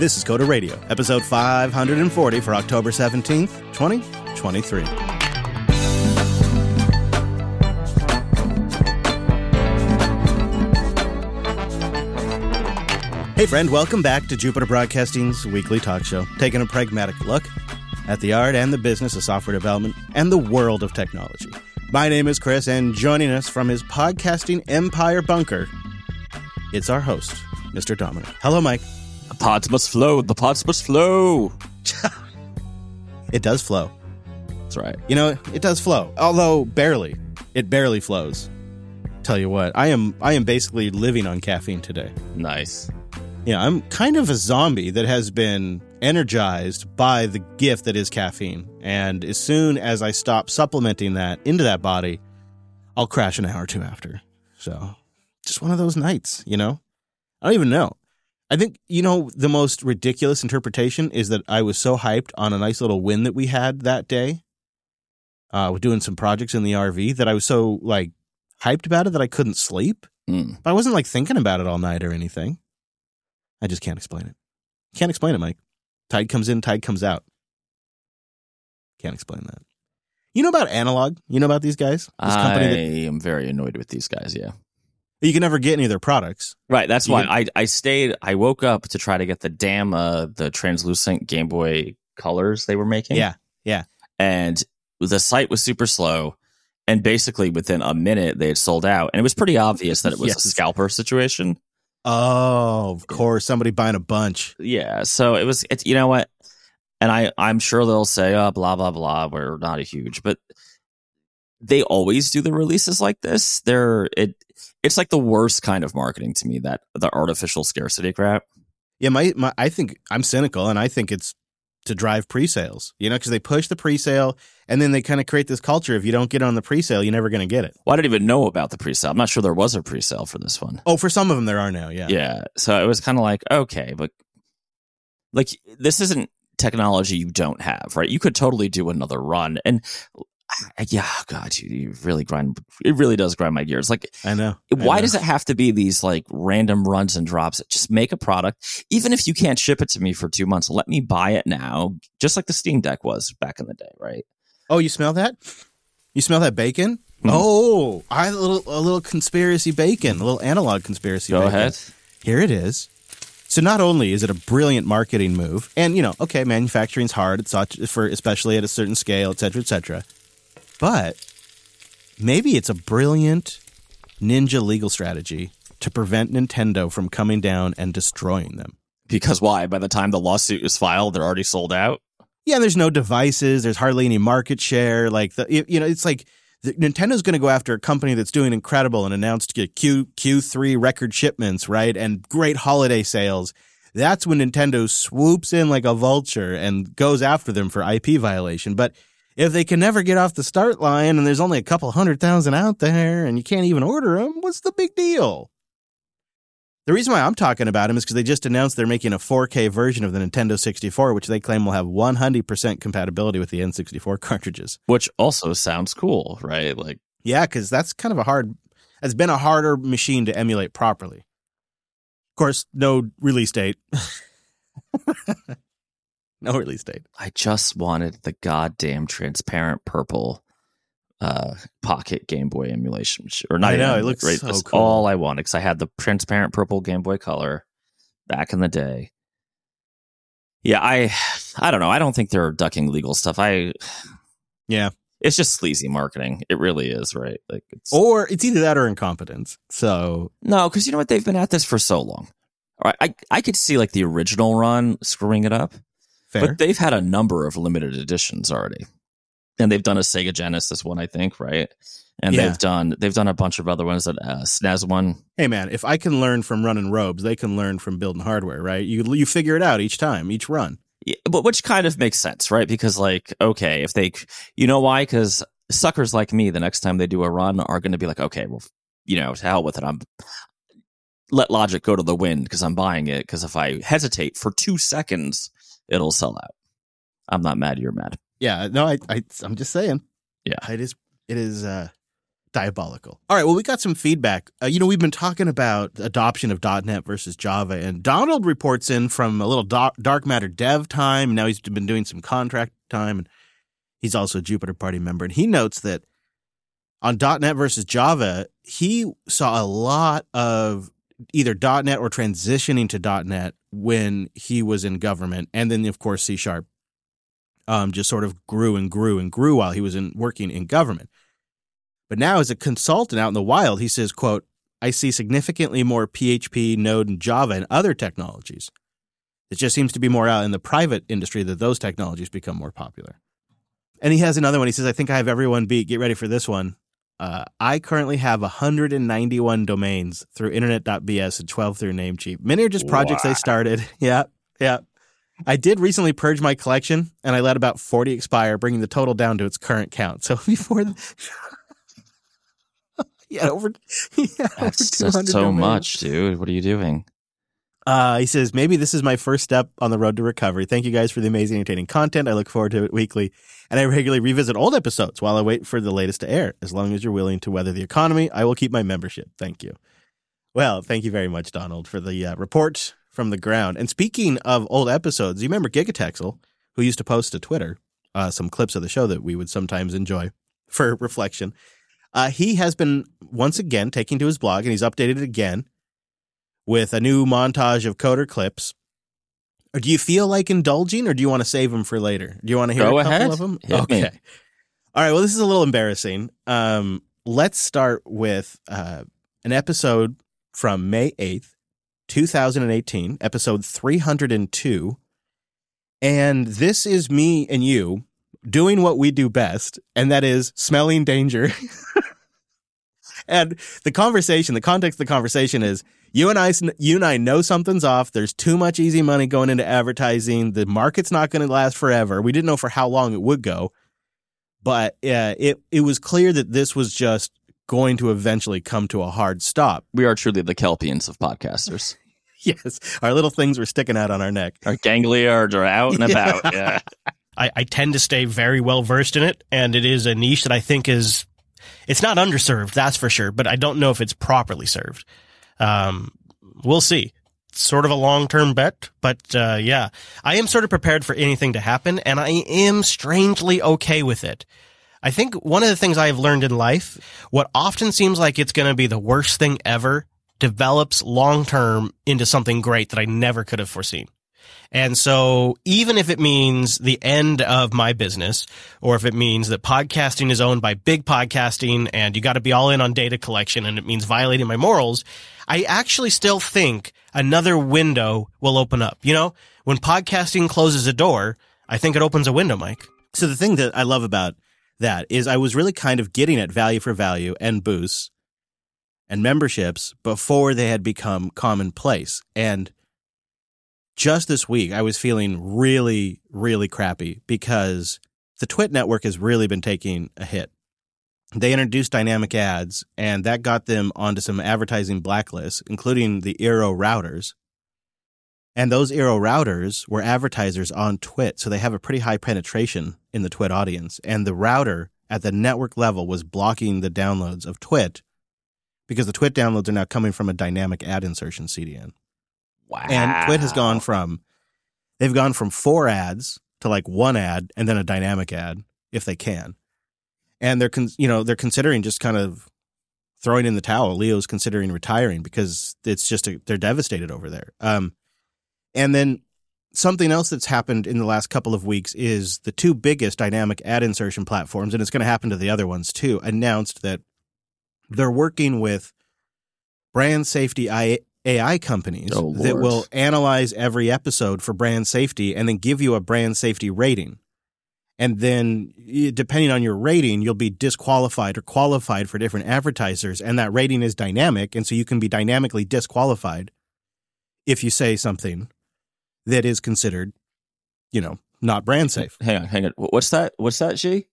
This is Coder Radio, episode 540 for October 17th, 2023. Hey, friend, welcome back to Jupiter Broadcasting's weekly talk show, taking a pragmatic look at the art and the business of software development and the world of technology. My name is Chris, and joining us from his podcasting empire bunker, it's our host, Mr. Dominick. Hello, Mike. Pods must flow. The pods must flow. It does flow. That's right. You know, it does flow, although barely. It barely flows. Tell you what, I am I am basically living on caffeine today. Nice. Yeah, I'm kind of a zombie that has been energized by the gift that is caffeine. And as soon as I stop supplementing that into that body, I'll crash an hour or two after. So, just one of those nights, you know? I don't even know. I think, you know, the most ridiculous interpretation is that I was so hyped on a nice little win that we had that day. Uh, with doing some projects in the RV that I was so like hyped about it that I couldn't sleep. Mm. But I wasn't like thinking about it all night or anything. I just can't explain it. Can't explain it, Mike. Tide comes in, tide comes out. Can't explain that. You know about Analogue? You know about these guys? This I company that am very annoyed with these guys. Yeah. You can never get any of their products. Right. That's You why can- I, I stayed. I woke up to try to get the damn uh, the translucent Game Boy colors they were making. Yeah, yeah. And the site was super slow. And basically within a minute they had sold out. And it was pretty obvious that it was Yes. a scalper situation. Oh, of course, somebody buying a bunch. Yeah. So it was, it's, you know what? And I, I'm sure they'll say, oh, blah, blah, blah. We're not a huge, but they always do the releases like this. They're, it, it's like the worst kind of marketing to me that the artificial scarcity crap. Yeah, my, my I think I'm cynical, and I think it's to drive pre-sales. You know, because they push the pre-sale, and then they kind of create this culture: if you don't get on the pre-sale, you're never going to get it. Well, I didn't even know about the pre sale. I'm not sure there was a pre sale for this one. Oh, for some of them there are now. Yeah, Yeah. So it was kind of like, okay, but like this isn't technology you don't have, right? You could totally do another run. And yeah, God, you, you really grind, it really does grind my gears. Like, I know. I why know. does it have to be these like random runs and drops? Just make a product. Even if you can't ship it to me for two months, let me buy it now, just like the Steam Deck was back in the day, right? Oh, you smell that? You smell that bacon? Mhm. Oh, I had a little a little conspiracy bacon, a little analog conspiracy. Go bacon. ahead. Here it is. So not only is it a brilliant marketing move, and you know, okay, manufacturing's hard, it's such for especially at a certain scale, et cetera, et cetera. But maybe it's a brilliant ninja legal strategy to prevent Nintendo from coming down and destroying them. Because why? By the time the lawsuit is filed, they're already sold out. Yeah, there's no devices. There's hardly any market share. Like the, you know, it's like the, Nintendo's going to go after a company that's doing incredible and announced Q Q3 record shipments, right, and great holiday sales. That's when Nintendo swoops in like a vulture and goes after them for IP violation. But if they can never get off the start line and there's only a couple hundred thousand out there and you can't even order them, what's the big deal? The reason why I'm talking about them is because they just announced they're making a 4K version of the Nintendo 64, which they claim will have 100% compatibility with the N64 cartridges. Which also sounds cool, right? Like, Yeah, because that's kind of a hard, it's been a harder machine to emulate properly. Of course, no release date. no release date. I just wanted the goddamn transparent purple uh pocket Game Boy emulation, or not I know, it looks right, so That's cool. all I wanted because I had the transparent purple Game Boy Color back in the day. Yeah, I, I don't know. I don't think they're ducking legal stuff. I, Yeah. it's just sleazy marketing. It really is, right? Like, it's Or it's either that or incompetence. So, no, because you know what? They've been at this for so long. All right, I, I could see like the original run screwing it up. Fair. But they've had a number of limited editions already. And they've done a Sega Genesis one, I think, right? And Yeah. they've done they've done a bunch of other ones that uh, SNES one. hey, man, if I can learn from running robes, they can learn from building hardware, right? You, you figure it out each time, each run. Yeah, but which kind of makes sense, right? Because like, okay, if they, you know why? Because suckers like me, the next time they do a run, are going to be like, okay, well, you know, to hell with it. I'm let logic go to the wind because I'm buying it. Because if I hesitate for two seconds, it'll sell out. I'm not mad. You're mad. Yeah, no, I, I I'm just saying. Yeah. it is. It is. uh diabolical. All right, well, we got some feedback. Uh, you know, we've been talking about adoption of .NET versus Java, and Donald reports in from a little dark, dark matter dev time. Now he's been doing some contract time, and he's also a Jupiter Party member. And he notes that on .NET versus Java, he saw a lot of either .NET or transitioning to .NET when he was in government, and then of course C Sharp um, just sort of grew and grew and grew while he was in working in government. But now, as a consultant out in the wild, he says, "quote I see significantly more PHP, Node, and Java and other technologies. It just seems to be more out in the private industry that those technologies become more popular." And he has another one. He says, "I think I have everyone beat. Get ready for this one." Uh, I currently have 191 domains through internet.bs and 12 through Namecheap. Many are just projects wow. I started. Yeah, yeah. I did recently purge my collection and I let about 40 expire, bringing the total down to its current count. So before the, yeah, over, yeah, That's over so domains. much, dude. What are you doing? Uh, he says, maybe this is my first step on the road to recovery. Thank you guys for the amazing, entertaining content. I look forward to it weekly. And I regularly revisit old episodes while I wait for the latest to air. As long as you're willing to weather the economy, I will keep my membership. Thank you. Well, thank you very much, Donald, for the uh, report from the ground. And speaking of old episodes, you remember Gigatexel, who used to post to Twitter uh, some clips of the show that we would sometimes enjoy for reflection. Uh, he has been once again taking to his blog, and he's updated it again with a new montage of coder clips. Or do you feel like indulging, or do you want to save them for later? Do you want to hear Go a couple ahead. of them? Hit okay. Me. All right. Well, this is a little embarrassing. Um, let's start with uh, an episode from May eighth, 2018, episode 302. And this is me and you doing what we do best, and that is smelling danger. and the conversation, the context of the conversation is you and I, you and I know something's off. There's too much easy money going into advertising. The market's not going to last forever. We didn't know for how long it would go, but uh, it it was clear that this was just going to eventually come to a hard stop. We are truly the Kelpiens of podcasters. yes, our little things were sticking out on our neck. Our ganglia are out and about. yeah. I, I tend to stay very well versed in it, and it is a niche that I think is it's not underserved, that's for sure, but I don't know if it's properly served. Um, we'll see. sort of a long term bet, but uh, yeah, I am sort of prepared for anything to happen, and I am strangely okay with it. I think one of the things I have learned in life, what often seems like it's going to be the worst thing ever develops long term into something great that I never could have foreseen. And so even if it means the end of my business, or if it means that podcasting is owned by big podcasting and you got to be all in on data collection and it means violating my morals, I actually still think another window will open up. You know, when podcasting closes a door, I think it opens a window, Mike. So the thing that I love about that is I was really kind of getting at value for value and boosts and memberships before they had become commonplace. And just this week, I was feeling really, really crappy because the Twit network has really been taking a hit. They introduced dynamic ads, and that got them onto some advertising blacklists, including the Eero routers. And those Eero routers were advertisers on Twit, so they have a pretty high penetration in the Twit audience. And the router at the network level was blocking the downloads of Twit because the Twit downloads are now coming from a dynamic ad insertion CDN. Wow. And Twit has gone from they've gone from four ads to like one ad and then a dynamic ad if they can. And they're con- you know, they're considering just kind of throwing in the towel. Leo's considering retiring because it's just a, they're devastated over there. Um and then something else that's happened in the last couple of weeks is the two biggest dynamic ad insertion platforms and it's going to happen to the other ones too announced that they're working with brand safety AI companies oh, that will analyze every episode for brand safety and then give you a brand safety rating. And then, depending on your rating, you'll be disqualified or qualified for different advertisers. And that rating is dynamic. And so you can be dynamically disqualified if you say something that is considered, you know, not brand safe. Hang on, hang on. What's that? What's that, G?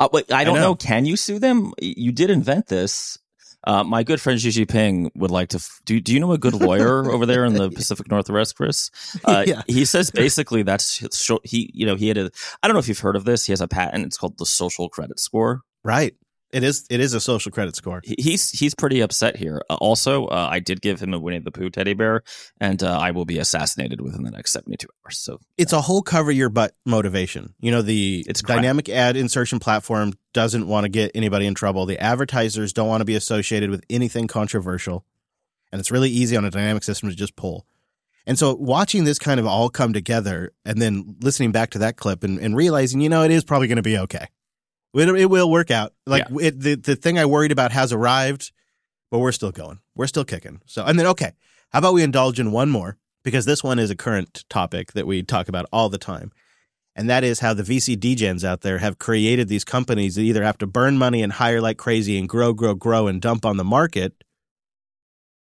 Uh, wait, I don't I know. know. Can you sue them? You did invent this. Uh, my good friend Gigi Ping would like to. F- do Do you know a good lawyer over there in the Pacific Northwest, Chris? Uh, yeah. He says basically that's he. You know, he had a. I don't know if you've heard of this. He has a patent. It's called the social credit score. Right. It is it is a social credit score. He's he's pretty upset here. Uh, also, uh, I did give him a Winnie the Pooh teddy bear, and uh, I will be assassinated within the next seventy two hours. So It's a whole cover your butt motivation. You know, the It's crap. dynamic ad insertion platform doesn't want to get anybody in trouble. The advertisers don't want to be associated with anything controversial. And it's really easy on a dynamic system to just pull. And so watching this kind of all come together and then listening back to that clip and, and realizing, you know, it is probably going to be okay. It, it will work out. Like it, the, the thing I worried about has arrived, but we're still going. We're still kicking. So, and then, okay, how about we indulge in one more? Because this one is a current topic that we talk about all the time. And that is how the VC degens out there have created these companies that either have to burn money and hire like crazy and grow, grow, grow and dump on the market,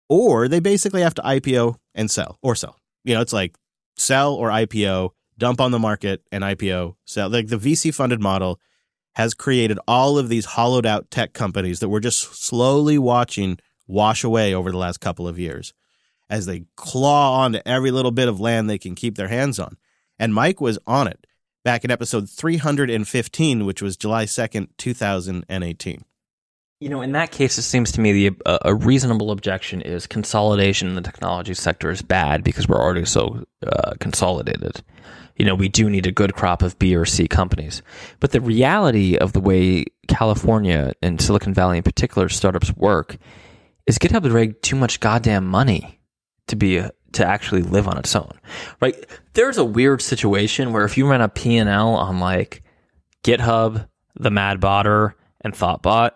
or they basically have to IPO and sell or sell. You know, it's like sell or IPO, dump on the market and IPO, sell. Like the VC funded model has created all of these hollowed out tech companies that we're just slowly watching wash away over the last couple of years as they claw onto every little bit of land they can keep their hands on. And Mike was on it back in episode 315, which was July 2nd, 2018. You know, in that case, it seems to me the uh, a reasonable objection is consolidation in the technology sector is bad because we're already so uh, consolidated. You know, we do need a good crop of B or C companies. But the reality of the way California and Silicon Valley in particular startups work is GitHub raised too much goddamn money to be a, to actually live on its own. Right? There's a weird situation where if you run a P&L on like GitHub, the Mad Botter, and Thoughtbot,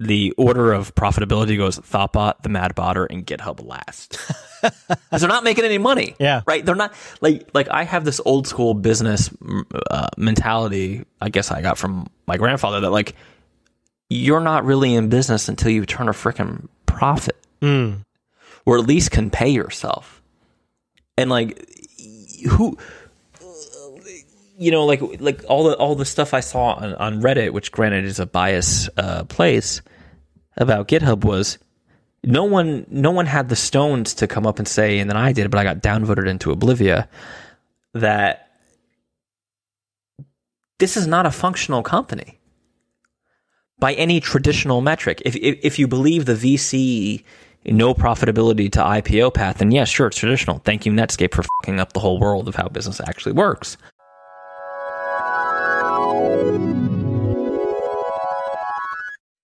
the order of profitability goes Thoughtbot, the Mad Botter, and GitHub last. 'Cause they're not making any money. Yeah. Right? They're not like like I have this old school business uh, mentality. I guess I got from my grandfather that like you're not really in business until you turn a freaking profit, Mm. or at least can pay yourself. And like who you know like like all the all the stuff I saw on, on Reddit, which granted is a bias uh, place about GitHub was no one no one had the stones to come up and say, and then I did, but I got downvoted into oblivia that this is not a functional company by any traditional metric. If if, if you believe the VC no profitability to IPO path, then yes, sure, it's traditional. Thank you, Netscape, for fucking up the whole world of how business actually works.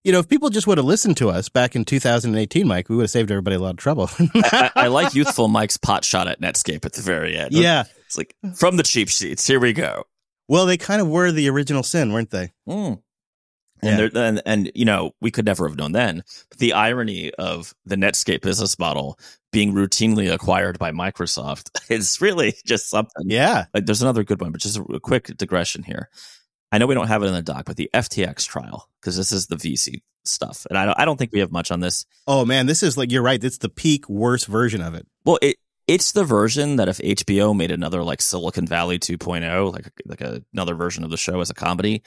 You know, if people just would have listened to us back in 2018, Mike, we would have saved everybody a lot of trouble. I, I like youthful Mike's pot shot at Netscape at the very end. yeah. it's like from the cheap sheets. Here we go. Well, they kind of were the original sin, weren't they? Mm. And, there, and and you know we could never have known then. But the irony of the Netscape business model being routinely acquired by Microsoft is really just something. Yeah. Like there's another good one, but just a, a quick digression here. I know we don't have it in the doc, but the FTX trial because this is the VC stuff, and I don't, I don't think we have much on this. Oh, man. This is like, you're right. It's the peak worst version of it. Well, it it's the version that if HBO made another like Silicon Valley 2.0, like like a, another version of the show as a comedy,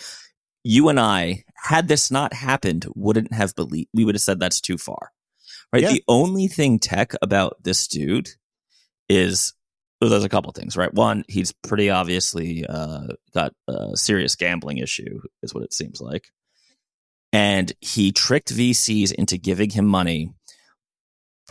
you and I, had this not happened, wouldn't have believed. We would have said that's too far, right? Yeah. The only thing tech about this dude is there's a couple things, right? One, he's pretty obviously uh, got a serious gambling issue, is what it seems like, and he tricked VCs into giving him money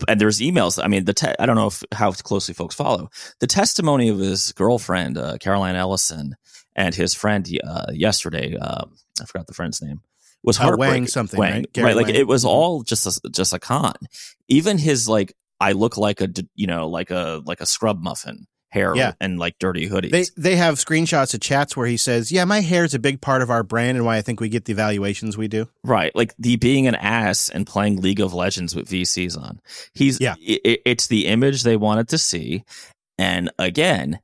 and there's emails. I mean, the te- I don't know if how closely folks follow the testimony of his girlfriend uh, Caroline Ellison and his friend uh, yesterday. Um, I forgot the friend's name. Was Uh, heartbreaking. Wang something, Wang, right? Gary right? Like Wang. it was all just a, just a con. Even his like, I look like a you know like a like a scrub muffin hair Yeah. and like dirty hoodies. They they have screenshots of chats where he says, "Yeah, my hair is a big part of our brand and why I think we get the evaluations we do." Right, like the being an ass and playing League of Legends with VCs on. He's Yeah. i i- it's the image they wanted to see, and again,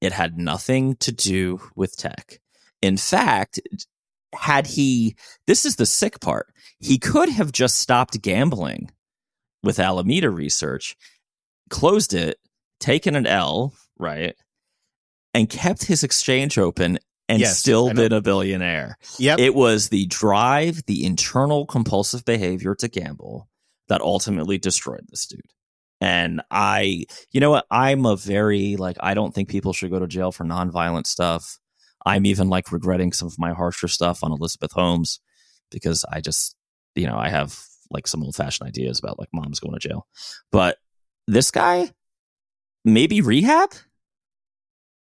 it had nothing to do with tech. In fact, had he, this is the sick part. He could have just stopped gambling with Alameda Research, closed it, taken an L, right, and kept his exchange open, and Yes, still been a billionaire. Yep. It was the drive, the internal compulsive behavior to gamble that ultimately destroyed this dude. And I, you know what? I'm a very, like, I don't think people should go to jail for nonviolent stuff. I'm even like regretting some of my harsher stuff on Elizabeth Holmes. because I just, you know, I have like some old fashioned ideas about like moms going to jail. But this guy, maybe rehab.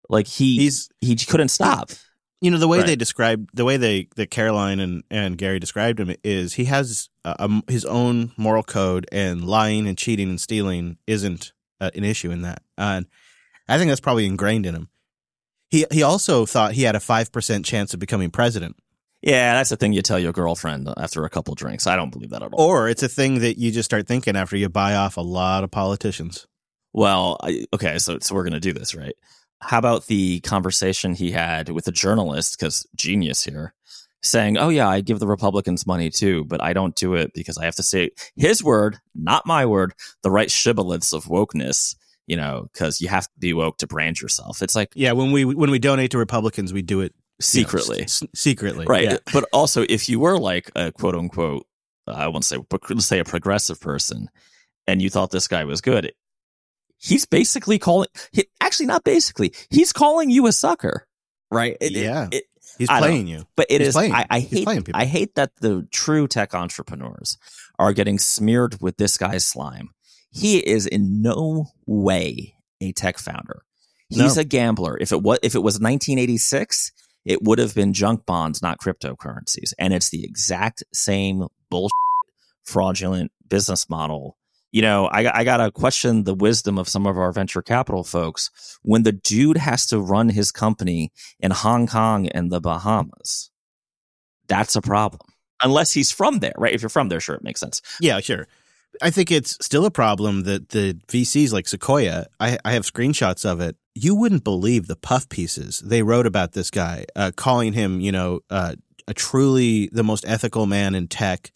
Like he He's he couldn't stop. you know the way Right. they described the way they that Caroline and and Gary described him is he has a, a- his own moral code and lying and cheating and stealing isn't uh, an issue in that. And I think that's probably ingrained in him. He he also thought he had a five percent chance of becoming president. Yeah, that's the thing you tell your girlfriend after a couple drinks. I don't believe that at all. Or it's a thing that you just start thinking after you buy off a lot of politicians. Well, I, okay, so so we're gonna do this, right? How about the conversation he had with a journalist? Because genius here, saying, "Oh yeah, I give the Republicans money too, but I don't do it because I have to say his word, not my word, the right shibboleths of wokeness." You know, because you have to be woke to brand yourself. It's like Yeah, when we when we donate to Republicans, we do it you know, secretly, s- secretly, right? Yeah. But also, if you were like a quote unquote, I won't say, but let's say a progressive person, and you thought this guy was good, he's basically calling. He, actually, not basically. He's calling you a sucker, right? It- it- Yeah. it- He's I playing you. but it He's is. playing. I, I hate. I hate that the true tech entrepreneurs are getting smeared with this guy's slime. He is in no way a tech founder. He's No. a gambler. If it was if it was 1986, it would have been junk bonds, not cryptocurrencies. And it's the exact same bullshit, fraudulent business model. You know, I, I got to question the wisdom of some of our venture capital folks when the dude has to run his company in Hong Kong and the Bahamas. That's a problem. Unless he's from there, right? If you're from there, sure, it makes sense. Yeah, sure. I think it's still a problem that the VCs like Sequoia, I, I have screenshots of it. You wouldn't believe the puff pieces they wrote about this guy, uh, calling him, you know, uh, a truly the most ethical man in tech.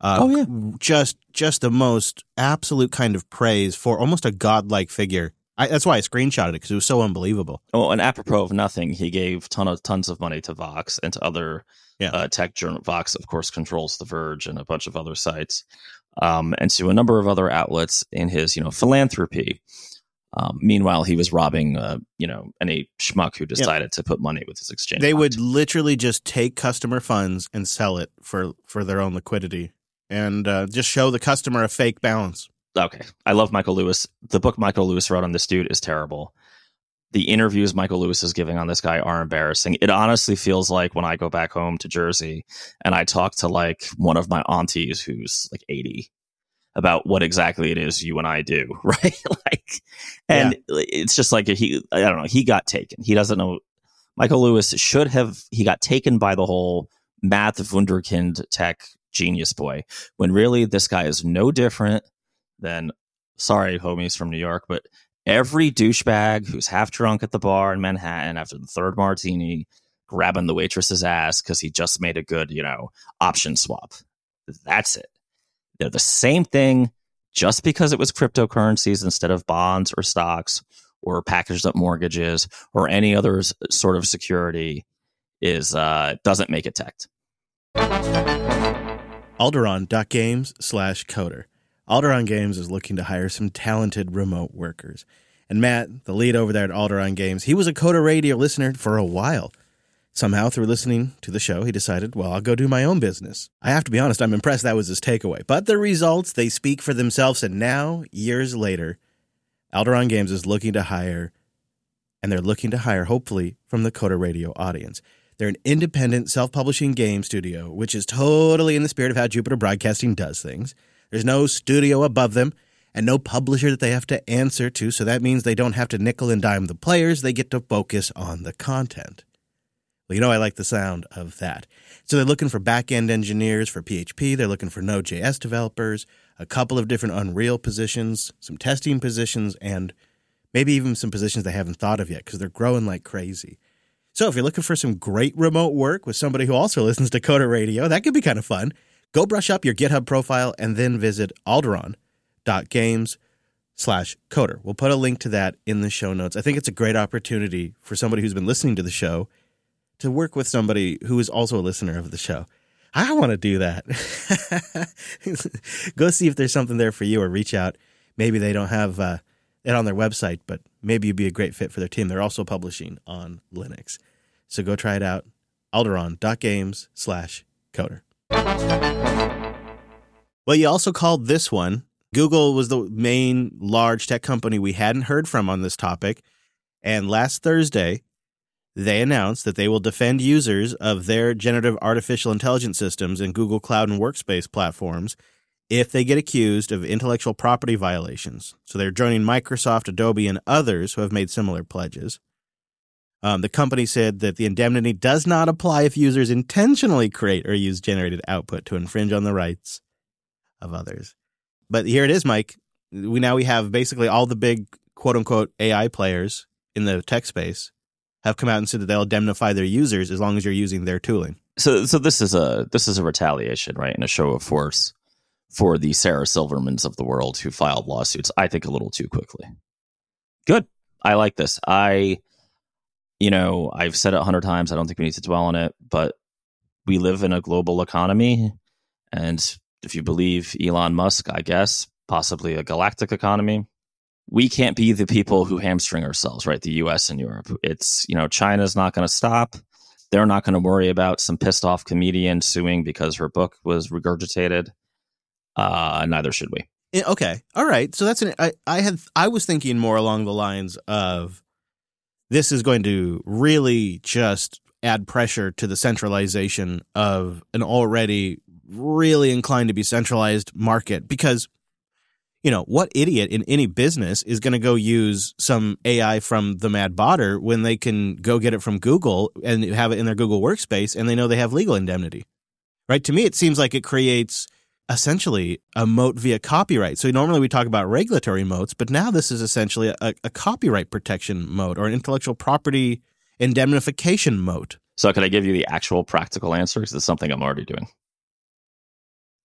Uh, Oh, yeah. just just the most absolute kind of praise for almost a godlike figure. I, that's why I screenshotted it because it was so unbelievable. Oh, and apropos of nothing, he gave ton of tons of money to Vox and to other Yeah. uh, tech journal. Vox, of course, controls The Verge and a bunch of other sites, um, and to a number of other outlets in his, you know, philanthropy. Um, meanwhile, he was robbing, uh, you know, any schmuck who decided to put money with his exchange. They would literally just take customer funds and sell it for for their own liquidity, and uh, just show the customer a fake balance. okay. I love Michael Lewis. The book Michael Lewis wrote on this dude is terrible. The interviews Michael Lewis is giving on this guy are embarrassing. It honestly feels like when I go back home to Jersey and I talk to like one of my aunties who's like 80 about what exactly it is you and I do, right? like, and it's just like he, I don't know, he got taken. He doesn't know. Michael Lewis should have, he got taken by the whole math wunderkind tech genius boy when really this guy is no different than, sorry, homies from New York, but every douchebag who's half drunk at the bar in Manhattan after the third martini grabbing the waitress's ass because he just made a good, you know, option swap. That's it. They're the same thing just because it was cryptocurrencies instead of bonds or stocks or packaged up mortgages or any other sort of security is uh doesn't make it tech. Alderon.games slash coder. Alderon Games is looking to hire some talented remote workers. And Matt, the lead over there at Alderon Games, he was a Coder Radio listener for a while. Somehow, through listening to the show, he decided, well, I'll go do my own business. I have to be honest, I'm impressed that was his takeaway. But the results, they speak for themselves. And now, years later, Alderon Games is looking to hire, and they're looking to hire, hopefully, from the Coder Radio audience. They're an independent, self publishing game studio, which is totally in the spirit of how Jupiter Broadcasting does things. There's no studio above them and no publisher that they have to answer to, so that means they don't have to nickel and dime the players. They get to focus on the content. Well, you know, I like the sound of that. So they're looking for back end engineers for PHP, they're looking for Node.js developers, a couple of different Unreal positions, some testing positions, and maybe even some positions they haven't thought of yet because they're growing like crazy. So if you're looking for some great remote work with somebody who also listens to Coder Radio, that could be kind of fun. Go brush up your GitHub profile and then visit alderon.games slash coder. We'll put a link to that in the show notes. I think it's a great opportunity for somebody who's been listening to the show to work with somebody who is also a listener of the show. I want to do that. Go see if there's something there for you or reach out. Maybe they don't have uh, it on their website, but maybe you'd be a great fit for their team. They're also publishing on Linux. So go try it out. Alderon.games slash coder. Well, you also called this one. Google was the main large tech company we hadn't heard from on this topic. And last Thursday, they announced that they will defend users of their generative artificial intelligence systems in Google Cloud and Workspace platforms if they get accused of intellectual property violations. So they're joining Microsoft, Adobe, and others who have made similar pledges. Um, the company said that the indemnity does not apply if users intentionally create or use generated output to infringe on the rights of others. But here it is, Mike. We now we have basically all the big quote unquote AI players in the tech space have come out and said that they'll indemnify their users as long as you're using their tooling. So, so this is a this is a retaliation, right, and a show of force for the Sarah Silvermans of the world who filed lawsuits. I think a little too quickly. Good. I like this. I, you know, I've said it a hundred times. I don't think we need to dwell on it, but we live in a global economy, and if you believe Elon Musk, I guess possibly a galactic economy. We can't be the people who hamstring ourselves, right? The US and Europe. It's, you know, China's not going to stop. They're not going to worry about some pissed off comedian suing because her book was regurgitated. Uh, neither should we. Eh, Okay. All right. So that's an I, I had I was thinking more along the lines of this is going to really just add pressure to the centralization of an already really inclined to be centralized market because you know what idiot in any business is going to go use some AI from the Mad Botter when they can go get it from Google and have it in their Google Workspace and they know they have legal indemnity right to me it seems like it creates essentially a moat via copyright. So normally we talk about regulatory moats, but now this is essentially a, a copyright protection moat or an intellectual property indemnification moat. So, could I give you the actual practical answer? Because it's something I'm already doing.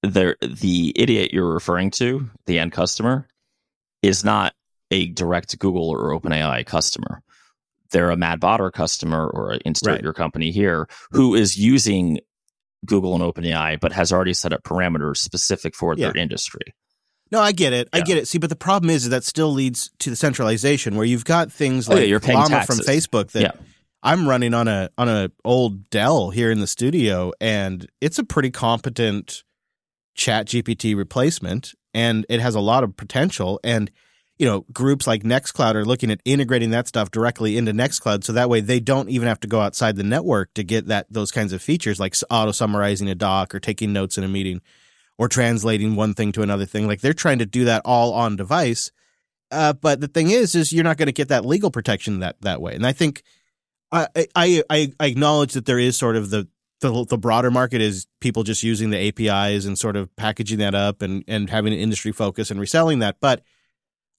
There, the idiot you're referring to, the end customer, is not a direct Google or OpenAI customer. They're a Mad Botter customer or insert Right. your company here who is using Google and OpenAI, but has already set up parameters specific for their industry. No, I get it. I get it. See, but the problem is is that still leads to the centralization where you've got things Oh, yeah, like you're paying Llama from. Facebook that Yeah. I'm running on a on a old Dell here in the studio, and it's a pretty competent Chat GPT replacement, and it has a lot of potential. And you know, groups like Nextcloud are looking at integrating that stuff directly into Nextcloud, so that way they don't even have to go outside the network to get that those kinds of features, like auto summarizing a doc or taking notes in a meeting or translating one thing to another thing. Like they're trying to do that all on device. Uh, but the thing is, is you're not going to get that legal protection that that way. And I think I I I I acknowledge that there is sort of the the the broader market is people just using the APIs and sort of packaging that up and and having an industry focus and reselling that. But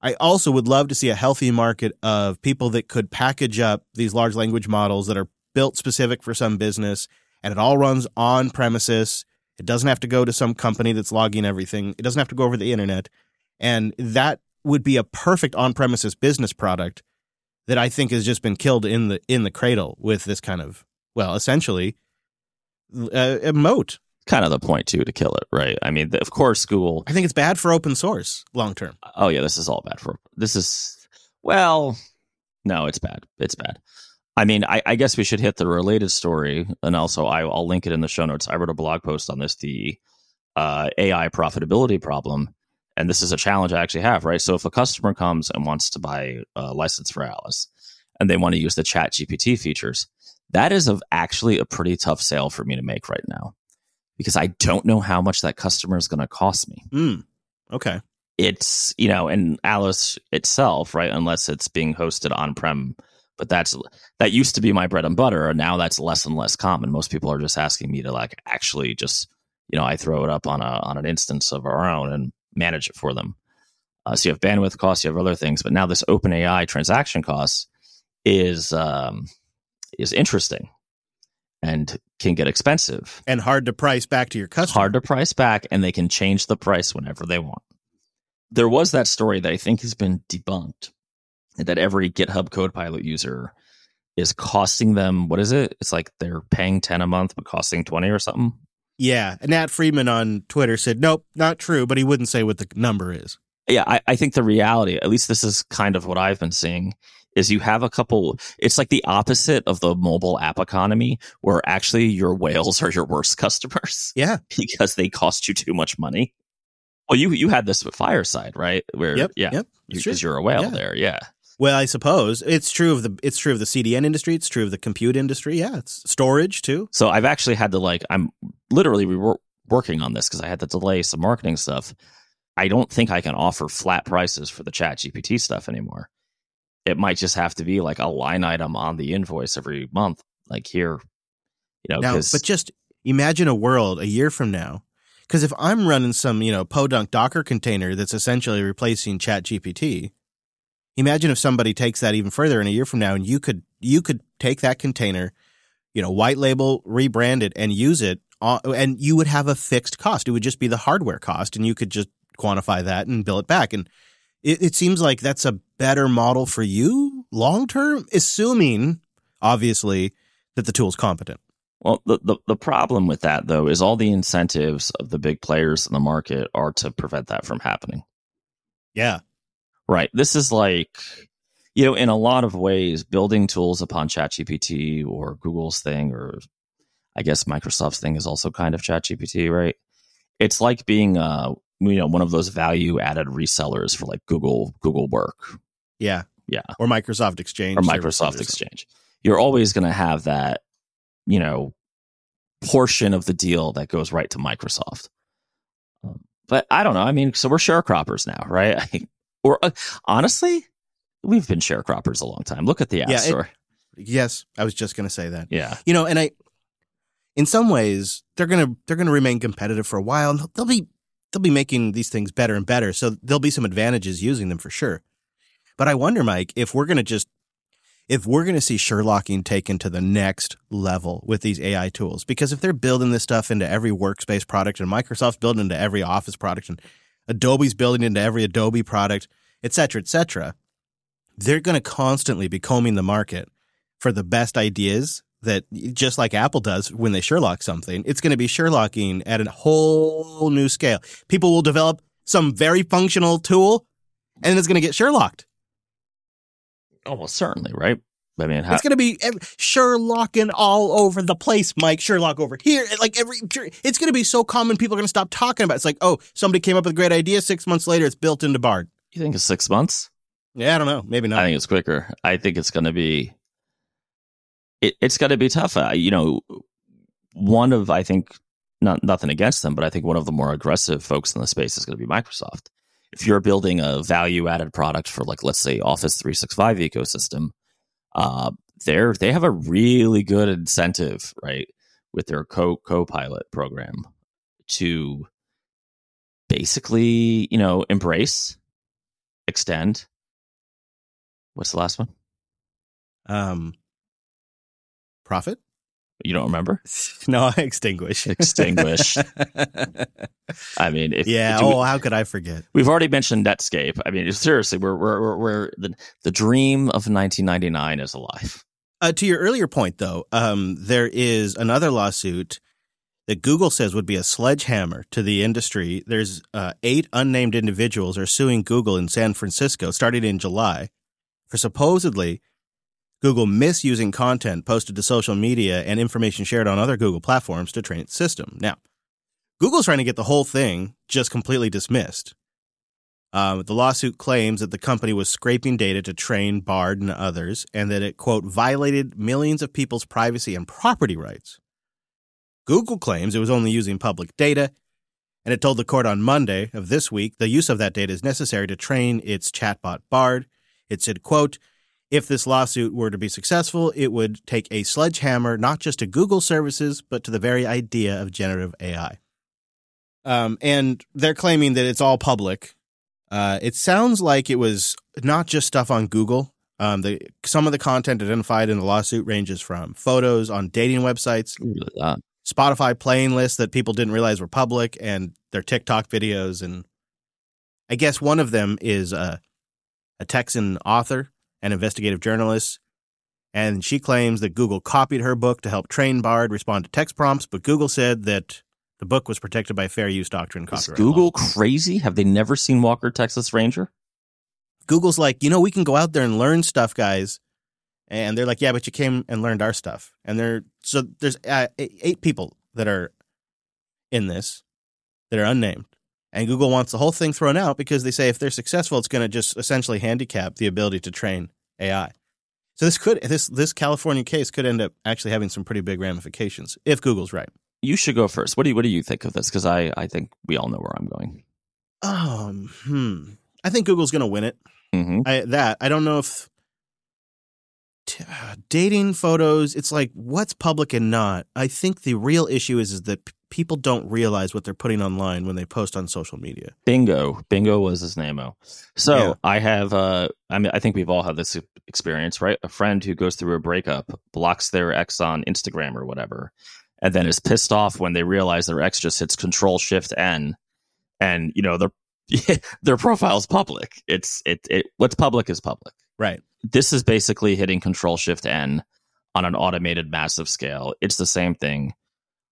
I also would love to see a healthy market of people that could package up these large language models that are built specific for some business and it all runs on premises. It doesn't have to go to some company that's logging everything. It doesn't have to go over the internet. And that would be a perfect on premises business product that I think has just been killed in the in the cradle with this kind of well, essentially uh, moat. Kind of the point too to kill it, right? I mean, of course, Google. I think it's bad for open source long term. Oh yeah, this is all bad for. This is well, no, it's bad. It's bad. I mean, I, I guess we should hit the related story, and also I, I'll link it in the show notes. I wrote a blog post on this, the uh, AI profitability problem, and this is a challenge I actually have, right? So if a customer comes and wants to buy a license for Alice, and they want to use the Chat GPT features, that is of actually a pretty tough sale for me to make right now, because I don't know how much that customer is going to cost me Mm. Okay. it's you know and alice itself right unless it's being hosted on prem but that's that used to be my bread and butter and now that's less and less common most people are just asking me to like actually just you know i throw it up on a on an instance of our own and manage it for them uh, so you have bandwidth costs you have other things but now this open ai transaction costs is um is interesting and can get expensive And hard to price back to your customer. hard to price back and they can change the price whenever they want. There was that story that I think has been debunked that every GitHub Copilot user is costing them what is it? It's like they're paying 10 a month but costing 20 or something. Yeah. And Nat Friedman on Twitter said, nope, not true, but he wouldn't say what the number is. Yeah, I, I think the reality, at least this is kind of what I've been seeing, is you have a couple it's like the opposite of the mobile app economy where actually your whales are your worst customers Yeah. because they cost you too much money. Well, you you had this with Fireside, right? Where Yep. yeah, Yep. Because you're a whale Yeah. there, yeah. Well, I suppose it's true of the it's true of the CDN industry. It's true of the compute industry. Yeah, it's storage too. So I've actually had to like I'm literally we were working on this because I had to delay some marketing stuff. I don't think I can offer flat prices for the Chat GPT stuff anymore. It might just have to be like a line item on the invoice every month, like here, you know. Now, but just imagine a world a year from now. Because if I'm running some, you know, Podunk Docker container that's essentially replacing Chat GPT, imagine if somebody takes that even further in a year from now, and you could you could take that container, you know, white label, rebrand it, and use it, on, and you would have a fixed cost. It would just be the hardware cost, and you could just quantify that and bill it back. And it, it seems like that's a better model for you long term, assuming obviously that the tool's competent. Well, the, the the problem with that though is all the incentives of the big players in the market are to prevent that from happening. Yeah. Right. This is like, you know, in a lot of ways, building tools upon ChatGPT or Google's thing, or I guess Microsoft's thing is also kind of ChatGPT, right? It's like being, uh, you know, one of those value added resellers for like Google, Google Work Yeah. Yeah. Or Microsoft Exchange. or Microsoft. Exchange. You're always going to have that, you know, portion of the deal that goes right to Microsoft. Um, but I don't know. I mean, so we're sharecroppers now, right? I, or uh, honestly, we've been sharecroppers a long time. Look at the App Yeah, it- Store. Yes, I was just going to say that. yeah. You know, and I, in some ways, they're gonna they're gonna remain competitive for a while. and They'll be they'll be making these things better and better. So there'll be some advantages using them for sure. But I wonder, Mike, if we're gonna just if we're gonna see Sherlocking taken to the next level with these AI tools, because if they're building this stuff into every workspace product and Microsoft's building into every Office product and Adobe's building into every Adobe product, et cetera, et cetera, they're going to constantly be combing the market for the best ideas that just like Apple does when they Sherlock something, it's going to be Sherlocking at a whole new scale. People will develop some very functional tool and it's going to get Sherlocked. Oh, Almost certainly, right? I mean, how, It's going to be Sherlocking all over the place, Mike. Sherlock over here. Like every, it's going to be so common people are going to stop talking about it. It's like, oh, somebody came up with a great idea. Six months later, it's built into Bard. you think it's six months? Yeah, I don't know. Maybe not. I think it's quicker. I think it's going to be. It, it's going to be tough. You know, one of I think not nothing against them, but I think one of the more aggressive folks in the space is going to be Microsoft. If you're building a value added product for like let's say Office 365 ecosystem, uh, they're they have a really good incentive, right, with their co co-pilot program to basically, you know, embrace, extend. What's the last one? um, profit? You don't remember? No, extinguish. Extinguish. I mean, if, yeah. if you- oh, how could I forget? we've already mentioned Netscape. I mean, seriously, we're we're we're, we're the the dream of 1999 is alive. Uh, to your earlier point, though, um, there is another lawsuit that Google says would be a sledgehammer to the industry. There's uh, eight unnamed individuals are suing Google in San Francisco, starting in July, for supposedly Google misusing content posted to social media and information shared on other Google platforms to train its system. Now, Google's trying to get the whole thing just completely dismissed. Um, the lawsuit claims that the company was scraping data to train Bard and others, and that it, quote, violated millions of people's privacy and property rights. Google claims it was only using public data, and it told the court on Monday of this week the use of that data is necessary to train its chatbot Bard. It said, quote, if this lawsuit were to be successful, it would take a sledgehammer not just to Google services, but to the very idea of generative AI. Um, and they're claiming that it's all public. Uh, it sounds like it was not just stuff on Google. Um, the some of the content identified in the lawsuit ranges from photos on dating websites, Spotify playing lists that people didn't realize were public, and their TikTok videos. And I guess one of them is a, a Texan author and investigative journalist. And she claims that Google copied her book to help train Bard respond to text prompts, but Google said that the book was protected by fair use doctrine. is Google law. crazy? Have they never seen Walker Texas Ranger? Google's like, you know, we can go out there and learn stuff, guys. And they're like, yeah, but you came and learned our stuff. And they're so there's uh, eight people that are in this that are unnamed. And Google wants the whole thing thrown out because they say if they're successful, it's going to just essentially handicap the ability to train AI. So this could this this California case could end up actually having some pretty big ramifications if Google's right. You should go first. What do you what do you think of this? Because I I think we all know where I'm going. Um, hmm. I think Google's going to win it. Mm-hmm. I that I don't know if t- dating photos. It's like what's public and not. I think the real issue is is that people don't realize what they're putting online when they post on social media. Bingo. Bingo was his name. Oh, so Yeah. I have. Uh, I mean, I think we've all had this experience, right? A friend who goes through a breakup blocks their ex on Instagram or whatever, and then is pissed off when they realize their ex just hits Control Shift N, and you know their their profile's public. It's it it what's public is public. Right. This is basically hitting Control Shift N on an automated massive scale. It's the same thing.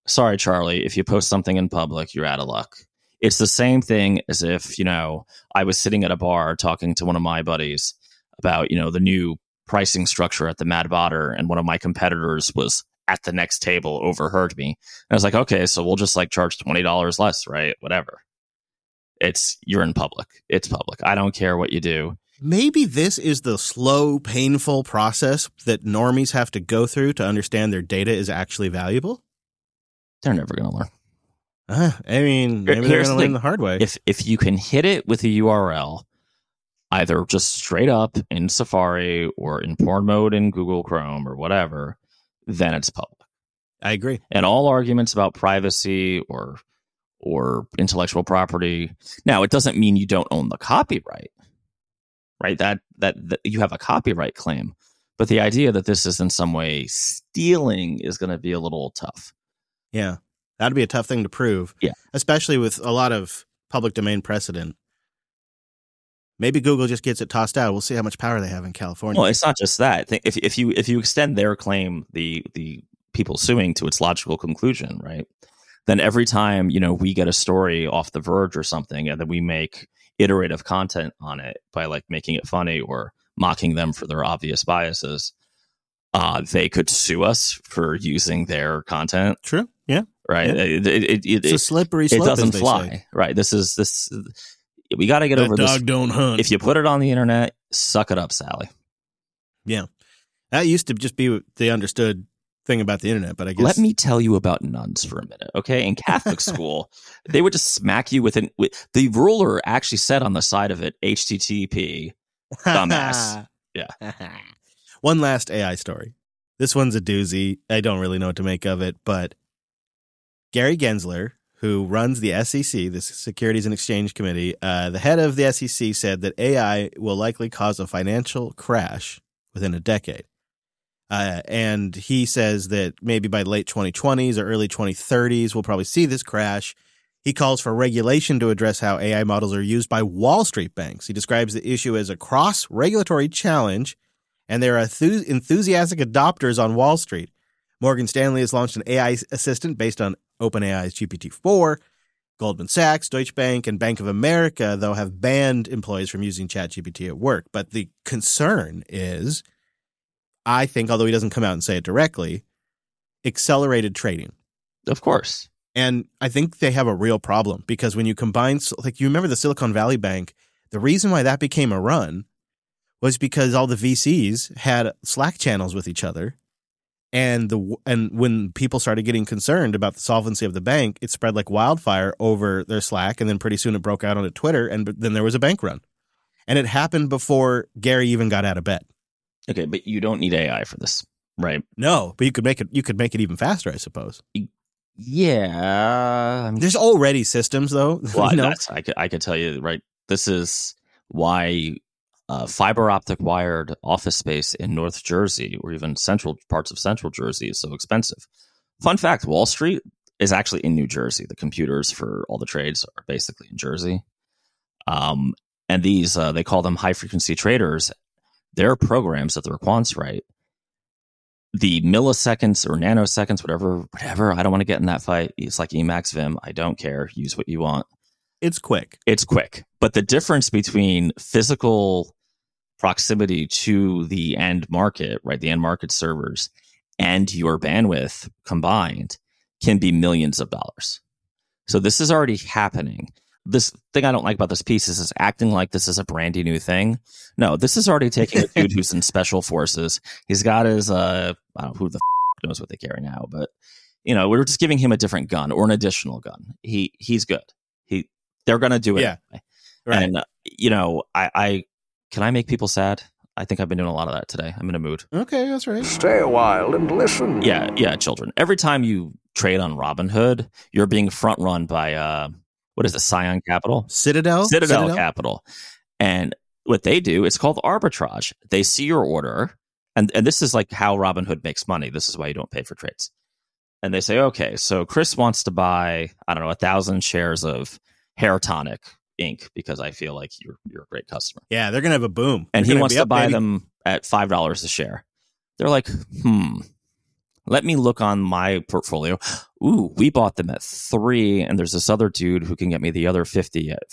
Sorry, Charlie, if you post something in public, you're out of luck. It's the same thing as if, you know, I was sitting at a bar talking to one of my buddies about, you know, the new pricing structure at the Mad Botter, and one of my competitors was at the next table, overheard me. And I was like, okay, so we'll just like charge $20 less, right? Whatever. It's, you're in public. It's public. I don't care what you do. Maybe this is the slow, painful process that normies have to go through to understand their data is actually valuable. They're never going to learn. Uh, I mean, maybe they're Here's going to learn the hard way. if if you can hit it with a URL, either just straight up in Safari or in porn mode in Google Chrome or whatever, then it's public. I agree. And all arguments about privacy or or intellectual property. Now, it doesn't mean you don't own the copyright, right? That that, that you have a copyright claim, but the idea that this is in some way stealing is going to be a little tough. Yeah. That'd be a tough thing to prove. Yeah. Especially with a lot of public domain precedent. Maybe Google just gets it tossed out. We'll see how much power they have in California. Well, it's not just that. If if you if you extend their claim, the the people suing to its logical conclusion, right? Then every time you know we get a story off The Verge or something, and then we make iterative content on it by like making it funny or mocking them for their obvious biases, uh, they could sue us for using their content, True. Yeah. right? Yeah. It, it, it, it, It's a slippery it doesn't fly, say. right? This is this. We got to get That over dog this. don't hunt. If you put it on the internet, suck it up, Sally. Yeah, that used to just be the understood thing about the internet, but I guess Let me tell you about nuns for a minute, okay? In Catholic school, they would just smack you with an with, the ruler actually said on the side of it HTTP. dumbass. Yeah. One last AI story. This one's a doozy. I don't really know what to make of it, but Gary Gensler, who runs the SEC, the Securities and Exchange Committee, uh, the head of the SEC said that AI will likely cause a financial crash within a decade. Uh, and he says that maybe by late 2020s or early 2030s, we'll probably see this crash. He calls for regulation to address how AI models are used by Wall Street banks. He describes the issue as a cross regulatory challenge, and there are enthusiastic adopters on Wall Street. Morgan Stanley has launched an AI assistant based on OpenAI's GPT 4. Goldman Sachs, Deutsche Bank, and Bank of America, though, have banned employees from using ChatGPT at work. But the concern is, I think, although he doesn't come out and say it directly, accelerated trading. Of course. And I think they have a real problem because when you combine, like you remember the Silicon Valley Bank, the reason why that became a run was because all the VCs had Slack channels with each other. And the and when people started getting concerned about the solvency of the bank, it spread like wildfire over their Slack, and then pretty soon it broke out onto Twitter, and then there was a bank run, and it happened before Gary even got out of bed. Okay, but you don't need AI for this, right? No, but you could make it. You could make it even faster, I suppose. Yeah. I mean, There's already systems, though. well, you know? I could I could tell you right. This is why uh, fiber optic wired office space in North Jersey or even central parts of Central Jersey is so expensive. Fun fact: Wall Street is actually in New Jersey. The computers for all the trades are basically in Jersey. Um, and these uh, they call them high frequency traders. Their programs that the quants write the milliseconds or nanoseconds, whatever, whatever. I don't want to get in that fight. It's like Emacs Vim. I don't care. Use what you want it's quick. it's quick. But the difference between physical proximity to the end market, right? The end market servers and your bandwidth combined can be millions of dollars. So this is already happening. This thing I don't like about this piece is, is acting like this is a brandy new thing. No, this is already taking a dude who's in special forces. He's got his uh, I don't know who the f- knows what they carry now, but you know, we are just giving him a different gun or an additional gun. He he's good. He they're gonna do it. Yeah. Anyway. Right. And uh, you know, I, I can I make people sad? I think I've been doing a lot of that today. I'm in a mood. okay, that's right. Stay a while and listen. Yeah, yeah, children. Every time you trade on Robinhood, you're being front run by uh what is it, Scion Capital? Citadel. Citadel, Capital. And what they do, it's called arbitrage. They see your order, and, and this is like how Robinhood makes money. This is why you don't pay for trades. And they say, okay, so Chris wants to buy, I don't know, a thousand shares of Hair Tonic Inc. because I feel like you're you're a great customer. Yeah, they're gonna have a boom, And They're he wants to up, buy baby. them at five dollars a share. They're like, hmm. Let me look on my portfolio. Ooh, we bought them at three, and there's this other dude who can get me the other fifty at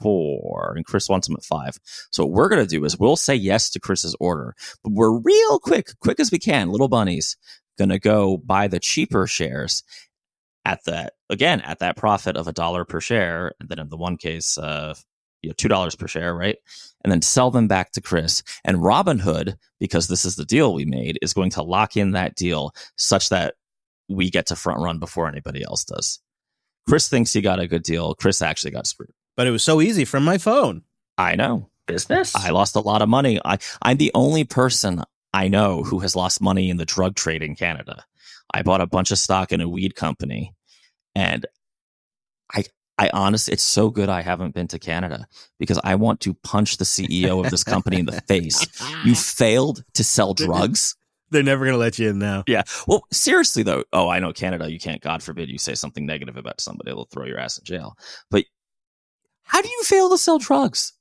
four, and Chris wants them at five. So what we're gonna do is we'll say yes to Chris's order, but we're real quick, quick as we can, little bunnies, gonna go buy the cheaper shares at that again at that profit of a dollar per share, and then in the one case, uh, you know, two dollars per share, right? And then sell them back to Chris. And Robinhood, because this is the deal we made, is going to lock in that deal such that we get to front run before anybody else does. Chris thinks he got a good deal. Chris actually got screwed. But it was so easy from my phone. I know. Business? I lost a lot of money. I, I'm the only person I know who has lost money in the drug trade in Canada. I bought a bunch of stock in a weed company and I I honestly it's so good I haven't been to Canada because I want to punch the CEO of this company in the face. You failed to sell drugs? They're never gonna let you in now. Yeah. Well, seriously though, oh, I know Canada, you can't god forbid you say something negative about somebody, they'll throw your ass in jail. But how do you fail to sell drugs?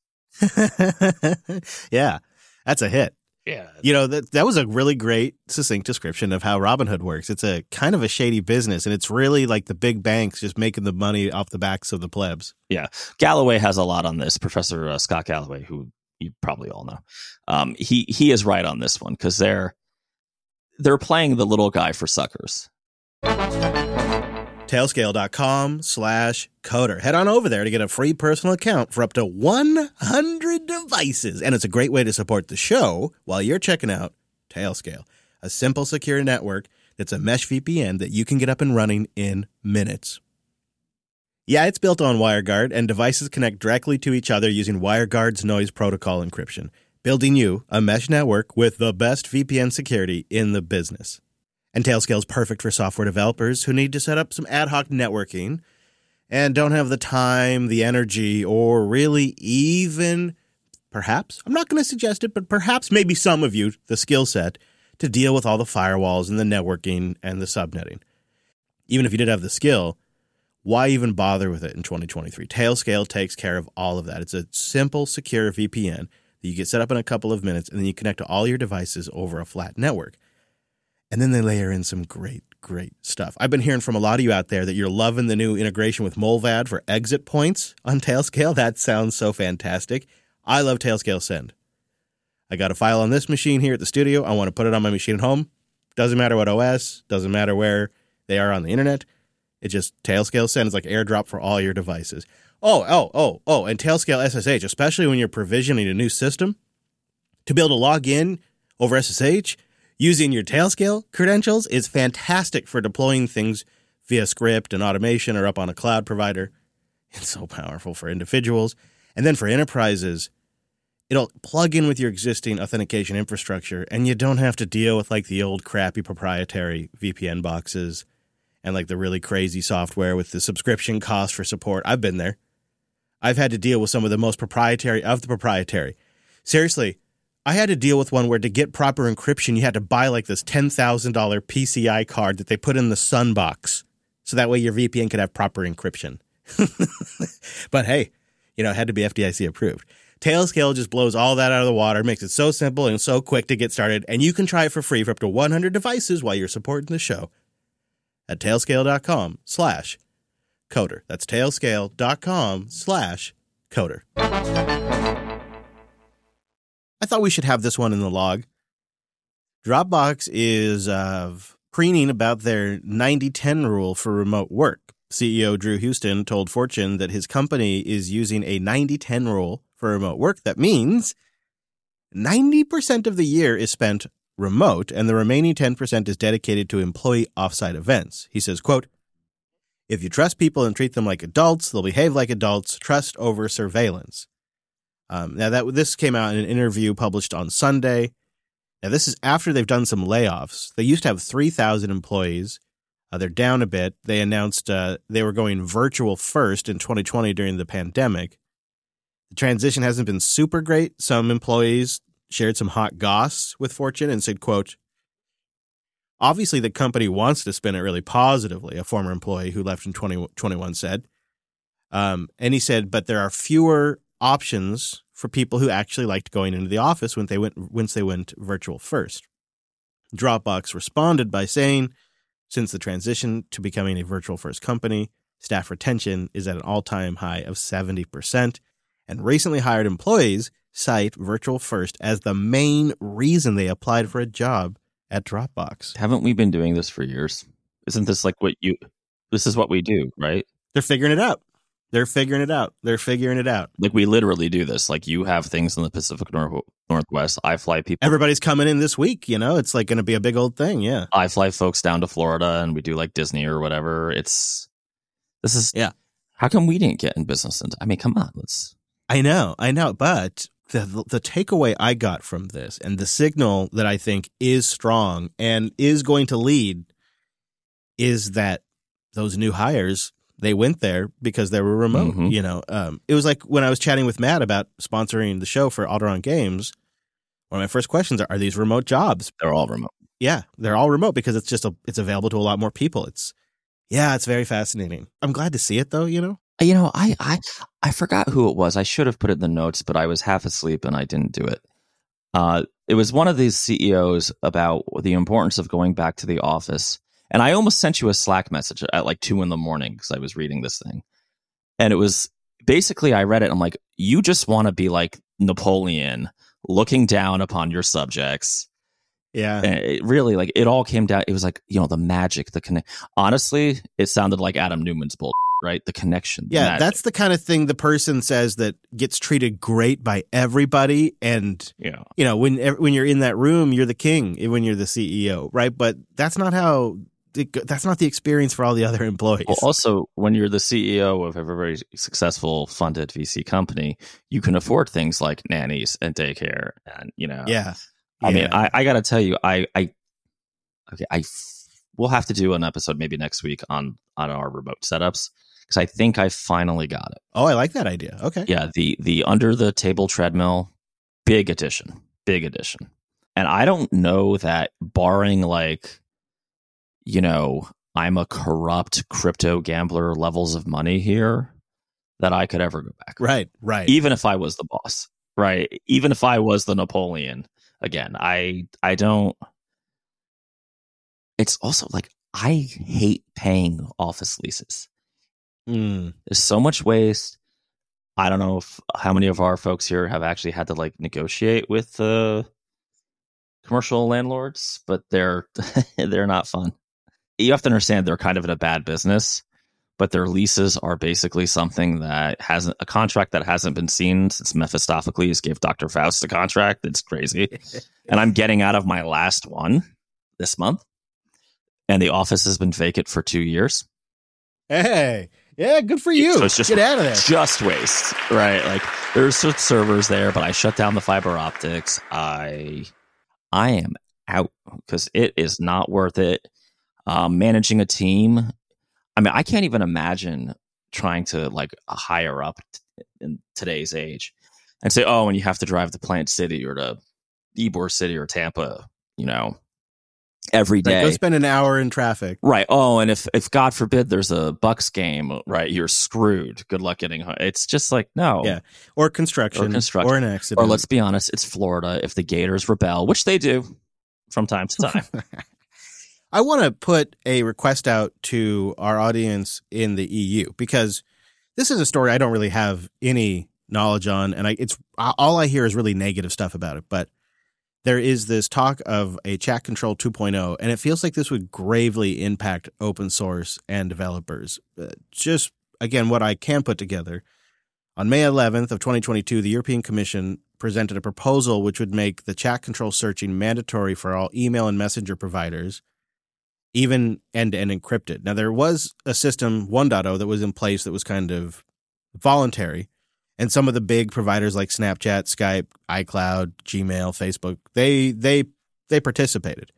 yeah, that's a hit. Yeah. You know that that was a really great succinct description of how Robinhood works. It's a kind of a shady business, and it's really like the big banks just making the money off the backs of the plebs. Yeah. Galloway has a lot on this. Professor uh, Scott Galloway, who you probably all know, um, he he is right on this one because they're they're playing the little guy for suckers. Tailscale.com slash coder. Head on over there to get a free personal account for up to 100 devices. And it's a great way to support the show while you're checking out Tailscale, a simple, secure network that's a mesh VPN that you can get up and running in minutes. Yeah, it's built on WireGuard, and devices connect directly to each other using WireGuard's noise protocol encryption, building you a mesh network with the best VPN security in the business. And Tailscale is perfect for software developers who need to set up some ad hoc networking and don't have the time, the energy, or really even, perhaps, I'm not going to suggest it, but perhaps maybe some of you, the skill set to deal with all the firewalls and the networking and the subnetting. Even if you did have the skill, why even bother with it in 2023? Tailscale takes care of all of that. It's a simple, secure VPN that you get set up in a couple of minutes, and then you connect to all your devices over a flat network. And then they layer in some great, great stuff. I've been hearing from a lot of you out there that you're loving the new integration with Mullvad for exit points on Tailscale. That sounds so fantastic. I love Tailscale Send. I got a file on this machine here at the studio. I want to put it on my machine at home. Doesn't matter what OS, doesn't matter where they are on the internet. It just Tailscale Send is like airdrop for all your devices. Oh, oh, oh, oh, and Tailscale SSH, especially when you're provisioning a new system, to be able to log in over SSH using your Tailscale credentials is fantastic for deploying things via script and automation or up on a cloud provider. It's so powerful for individuals. And then for enterprises, it'll plug in with your existing authentication infrastructure and you don't have to deal with like the old crappy proprietary VPN boxes and like the really crazy software with the subscription cost for support. I've been there. I've had to deal with some of the most proprietary of the proprietary. Seriously, I had to deal with one where to get proper encryption, you had to buy like this $10,000 PCI card that they put in the sun box. So that way your VPN could have proper encryption. but hey, you know, it had to be FDIC approved. Tailscale just blows all that out of the water, makes it so simple and so quick to get started, and you can try it for free for up to 100 devices while you're supporting the show at tailscale.com slash coder. That's tailscale.com slash coder. I thought we should have this one in the log. Dropbox is uh, preening about their 90-10 rule for remote work. CEO Drew Houston told Fortune that his company is using a 90-10 rule for remote work. That means 90% of the year is spent remote and the remaining 10% is dedicated to employee offsite events. He says, quote, if you trust people and treat them like adults, they'll behave like adults. Trust over surveillance. Um, now that this came out in an interview published on Sunday. Now this is after they've done some layoffs. They used to have three thousand employees. Uh, they're down a bit. They announced uh, they were going virtual first in 2020 during the pandemic. The transition hasn't been super great. Some employees shared some hot goss with Fortune and said, "quote Obviously, the company wants to spin it really positively, a former employee who left in 2021 said. Um, and he said, but there are fewer options for people who actually liked going into the office when they went once they went virtual first. Dropbox responded by saying, since the transition to becoming a virtual first company, staff retention is at an all-time high of 70%, and recently hired employees cite virtual first as the main reason they applied for a job at Dropbox. Haven't we been doing this for years? Isn't this like what you? This is what we do, right? They're figuring it out. They're figuring it out. They're figuring it out. Like we literally do this. Like you have things in the Pacific Nor- Northwest. I fly people. Everybody's coming in this week. You know, it's like going to be a big old thing. Yeah. I fly folks down to Florida, and we do like Disney or whatever. It's this is Yeah. How come we didn't get in business? And I mean, come on, let's. I know, I know, but the the takeaway I got from this and the signal that I think is strong and is going to lead is that those new hires they went there because they were remote. Mhm. You know, um, it was like when I was chatting with Matt about sponsoring the show for Alderon Games. One of my first questions are: Are these remote jobs? They're all remote. Yeah, they're all remote because it's just a, it's available to a lot more people. It's yeah, it's very fascinating. I'm glad to see it though. You know, You know, I I I forgot who it was. I should have put it in the notes, but I was half asleep and I didn't do it. Uh, it was one of these CEOs about the importance of going back to the office. And I almost sent you a Slack message at like two in the morning because I was reading this thing. And it was basically, I read it. I'm like, you just want to be like Napoleon looking down upon your subjects. yeah, And it really, like, it all came down. It was like, you know, the magic, the connect. Honestly, it sounded like Adam Neumann's bull, right? The connection. the Yeah, magic. that's the kind of thing the person says that gets treated great by everybody, and yeah. you know when when you're in that room, you're the king eh, when you're the CEO, right? But that's not how it, that's not the experience for all the other employees. Well, also, when you're the CEO of a very successful funded VC company, you can afford things like nannies and daycare, and you know, yeah, I mean, I, I got to tell you, I, I, okay, I, f- we'll have to do an episode maybe next week on on our remote setups because I think I finally got it. oh, I like that idea. Okay, Yeah, the the under the table treadmill, big addition, big addition. And I don't know that barring like, you know, I'm a corrupt crypto gambler levels of money here, that I could ever go back. right, right. Even if I was the boss, right? Even if I was the Napoleon again, I I don't. It's also like I hate paying office leases. Mm. There's so much waste. I don't know if how many of our folks here have actually had to like negotiate with uh, commercial landlords, but they're they're not fun. You have to understand they're kind of in a bad business, but their leases are basically something that hasn't a contract that hasn't been seen since Mephistopheles gave Dr. Faust a contract. It's crazy. and I'm getting out of my last one this month. And the office has been vacant for two years. Hey, yeah, good for you. So it's just- Get out of there. just waste, right? Like there's some servers there, but I shut down the fiber optics. I I am out because it is not worth it. Um, managing a team, I mean, I can't even imagine trying to like hire up t- in today's age and say, oh, and you have to drive to Plant City or to Ybor City or Tampa, you know, every day. Day. go spend an hour in traffic. Right. Oh, and if if God forbid there's a Bucs game, right, you're screwed. Good luck getting home. It's just like no. Yeah. Or construction, Or construction. or an accident. Or let's be honest, it's Florida. If the Gators rebel, which they do from time to time, I want to put a request out to our audience in the EU because this is a story I don't really have any knowledge on, and I it's all I hear is really negative stuff about it. But there is this talk of a chat control 2.0, and it feels like this would gravely impact open source and developers. Uh, just again, what I can put together on May 11th of 2022, the European Commission presented a proposal which would make the chat control searching mandatory for all email and messenger providers, even end-to-end encrypted. Now there was a system 1.0 that was in place that was kind of voluntary, and some of the big providers like Snapchat, Skype, iCloud, Gmail, Facebook, they they they participated.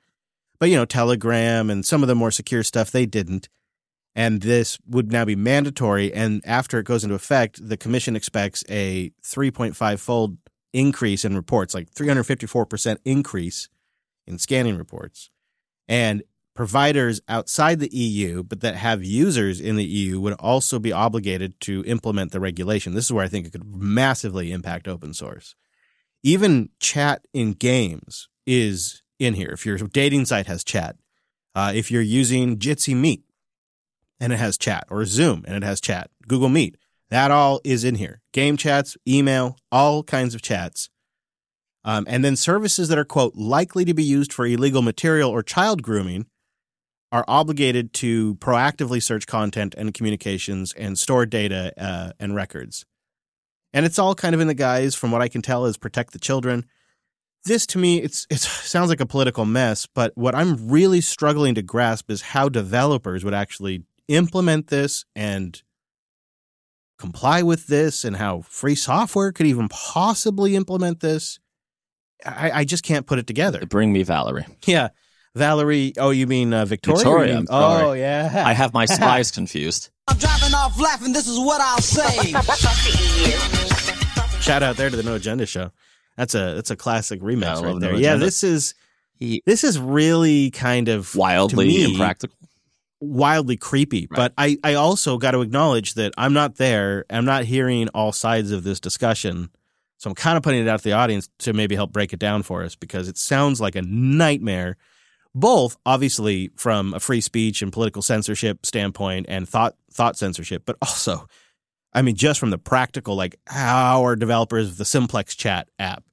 But you know, Telegram and some of the more secure stuff they didn't and this would now be mandatory. And after it goes into effect, the commission expects a 3.5 fold increase in reports, like 354% increase in scanning reports. And providers outside the EU, but that have users in the EU, would also be obligated to implement the regulation. This is where I think it could massively impact open source. Even chat in games is in here. If your dating site has chat, uh, if you're using Jitsi Meet, and it has chat, or Zoom and it has chat, Google Meet. That all is in here. Game chats, email, all kinds of chats. Um, and then services that are, quote, likely to be used for illegal material or child grooming are obligated to proactively search content and communications and store data uh, and records. And it's all kind of in the guise, from what I can tell, is protect the children. This to me, it's it sounds like a political mess, but what I'm really struggling to grasp is how developers would actually implement this and comply with this and how free software could even possibly implement this. I, I just can't put it together. Bring me Valerie. Yeah. Valerie, oh, you mean uh, Victoria? Victoria, mean, I'm oh, yeah. I have my spies confused. I'm driving off laughing. This is what I'll say. Shout out there to the No Agenda show. That's a that's a classic remix Yeah, I love right No there. yeah, this is He this is really kind of wildly to me, impractical. wildly creepy. Right. But I, I also got to acknowledge that I'm not there. I'm not hearing all sides of this discussion. So I'm kind of putting it out to the audience to maybe help break it down for us because it sounds like a nightmare, both obviously from a free speech and political censorship standpoint and thought thought censorship, but also, I mean, just from the practical, like how are developers of the Simplex Chat app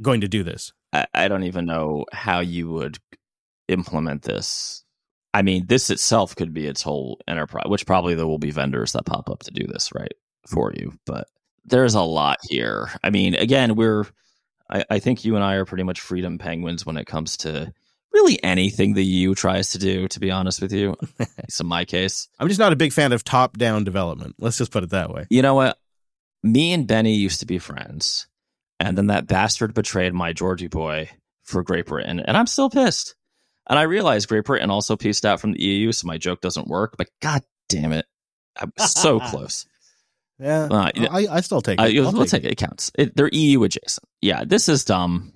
going to do this? I, I don't even know how you would implement this. I mean, this itself could be its whole enterprise, which probably there will be vendors that pop up to do this, right, for you. But there's a lot here. I mean, again, we're, I, I think you and I are pretty much freedom penguins when it comes to really anything the EU tries to do, to be honest with you. it's in my case. I'm just not a big fan of top down development. Let's just put it that way. You know what? Me and Benny used to be friends. And then that bastard betrayed my Georgie boy for Great Britain. And I'm still pissed. And I realized Great Britain also pieced out from the EU, so my joke doesn't work. But god damn it. I'm so close. Yeah, Uh, I, I still take Uh, it. I'll let's take take it. It counts. It, they're EU adjacent. Yeah, this is dumb.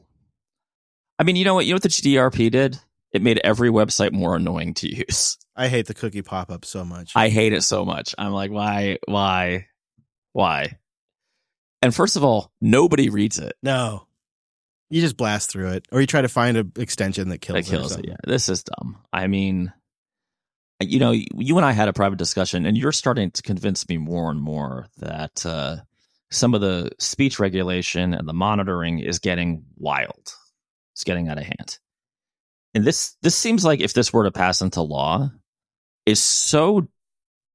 I mean, you know what? You know what the GDRP did? It made every website more annoying to use. I hate the cookie pop up so much. I hate it so much. I'm like, why, why, why? And first of all, nobody reads it. no, you just blast through it, or you try to find an extension that kills, that it kills it. Yeah, this is dumb. I mean, you know, you and I had a private discussion, and you're starting to convince me more and more that uh, some of the speech regulation and the monitoring is getting wild. It's getting out of hand. And this this seems like if this were to pass into law, is so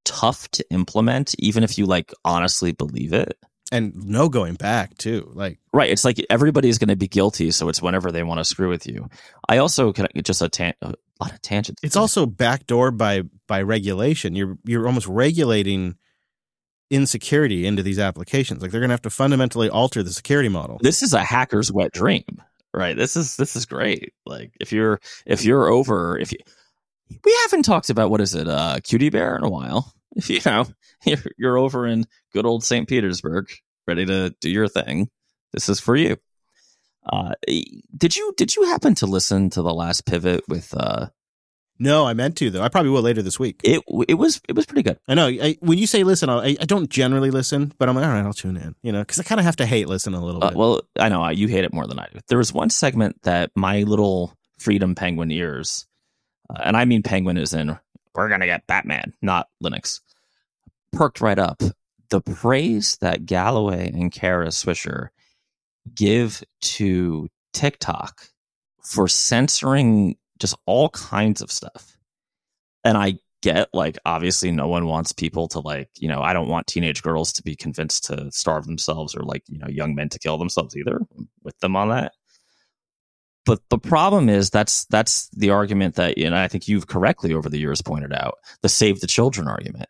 tough to implement, even if you like honestly believe it. and no going back too. Like Right. It's like everybody's going to be guilty, so it's whenever they want to screw with you. I also can just a, tan- a lot of tangents. it's also backdoor by by regulation. You're you're almost regulating insecurity into these applications. Like they're going to have to fundamentally alter the security model. this is a hacker's wet dream, right? This is this is great. Like if you're if you're over if you we haven't talked about what is it uh cutie bear in a while. If you know you're, you're over in good old St. Petersburg, ready to do your thing, this is for you. Uh, did you did you happen to listen to the last pivot with uh No, I meant to though. I probably will later this week. it it was it was pretty good. I know. I, when you say listen, I I don't generally listen, but I'm like, all right, I'll tune in. You know, because I kind of have to hate listen a little Uh, bit. well, I know you hate it more than I do. There was one segment that my little freedom penguin ears, uh, and I mean penguin is in we're gonna get Batman, not Linux, perked right up. the praise that Galloway and Kara Swisher give to TikTok for censoring just all kinds of stuff. And I get like obviously no one wants people to like, you know, I don't want teenage girls to be convinced to starve themselves or like, you know, young men to kill themselves either with them on that. But the problem is that's that's the argument that you know I think you've correctly over the years pointed out, the save the children argument.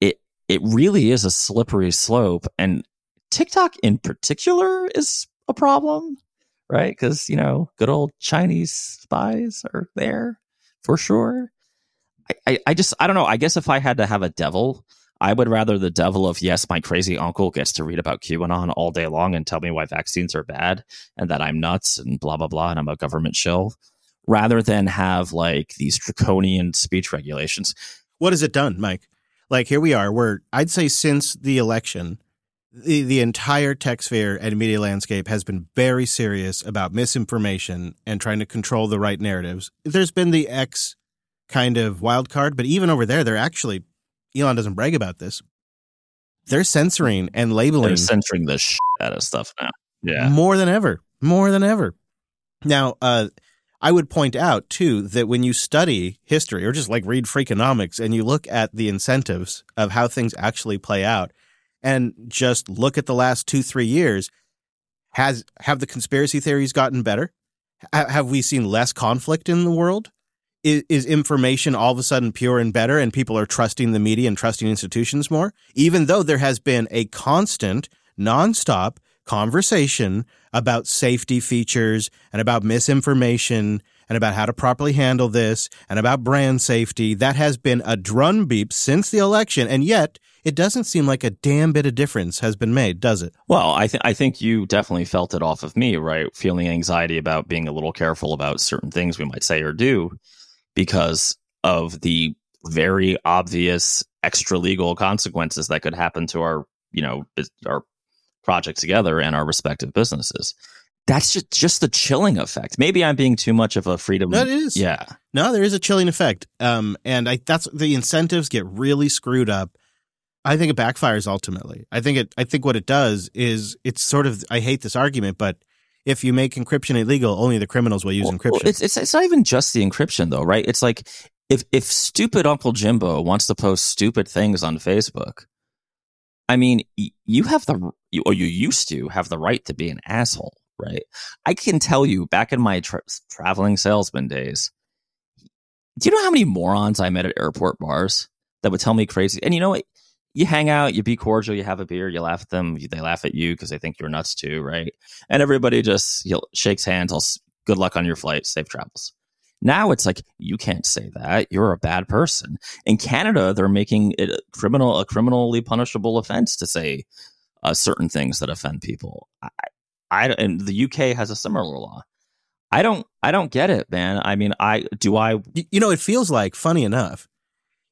It it really is a slippery slope and TikTok in particular is a problem, right? Because, you know, good old Chinese spies are there for sure. I, I, I just, I don't know. I guess if I had to have a devil, I would rather the devil of, yes, my crazy uncle gets to read about QAnon all day long and tell me why vaccines are bad and that I'm nuts and blah, blah, blah, and I'm a government shill, rather than have like these draconian speech regulations. What has it done, Mike? Like here we are. We're I'd say since the election, the, the entire tech sphere and media landscape has been very serious about misinformation and trying to control the right narratives. There's been the X kind of wild card, but even over there, they're actually Elon doesn't brag about this. They're censoring and labeling They're censoring the shit out of stuff now. Yeah. more than ever, more than ever. Now, uh, I would point out too that when you study history or just like read Freakonomics and you look at the incentives of how things actually play out, and just look at the last two three years, has have the conspiracy theories gotten better? Ha- have we seen less conflict in the world? Is, is information all of a sudden pure and better, and people are trusting the media and trusting institutions more? Even though there has been a constant, nonstop conversation about safety features and about misinformation and about how to properly handle this and about brand safety. That has been a drumbeat since the election, and yet it doesn't seem like a damn bit of difference has been made, does it? Well, I think I think you definitely felt it off of me, right? Feeling anxiety about being a little careful about certain things we might say or do because of the very obvious extra legal consequences that could happen to our, you know, our project together and our respective businesses. That's just just the chilling effect. Maybe I'm being too much of a freedom. That is. Yeah. No, there is a chilling effect. Um, and I that's the incentives get really screwed up. I think it backfires ultimately. I think it I think what it does is it's sort of I hate this argument, but if you make encryption illegal, only the criminals will use Well, encryption. It's, it's it's not even just the encryption though, right? It's like if if stupid Uncle Jimbo wants to post stupid things on Facebook, I mean, you have the you, or you used to have the right to be an asshole, right? I can tell you, back in my tra- traveling salesman days, do you know how many morons I met at airport bars that would tell me crazy? And you know what? You hang out, you be cordial, you have a beer, you laugh at them, they laugh at you because they think you're nuts too, right? And everybody just you know, shakes hands. I'll good luck on your flight, safe travels. Now it's like you can't say that. You're a bad person. In Canada, they're making it a criminal a criminally punishable offense to say uh, certain things that offend people. I, I and the UK has a similar law. I don't I don't get it, man. I mean, I do I you know, it feels like, funny enough,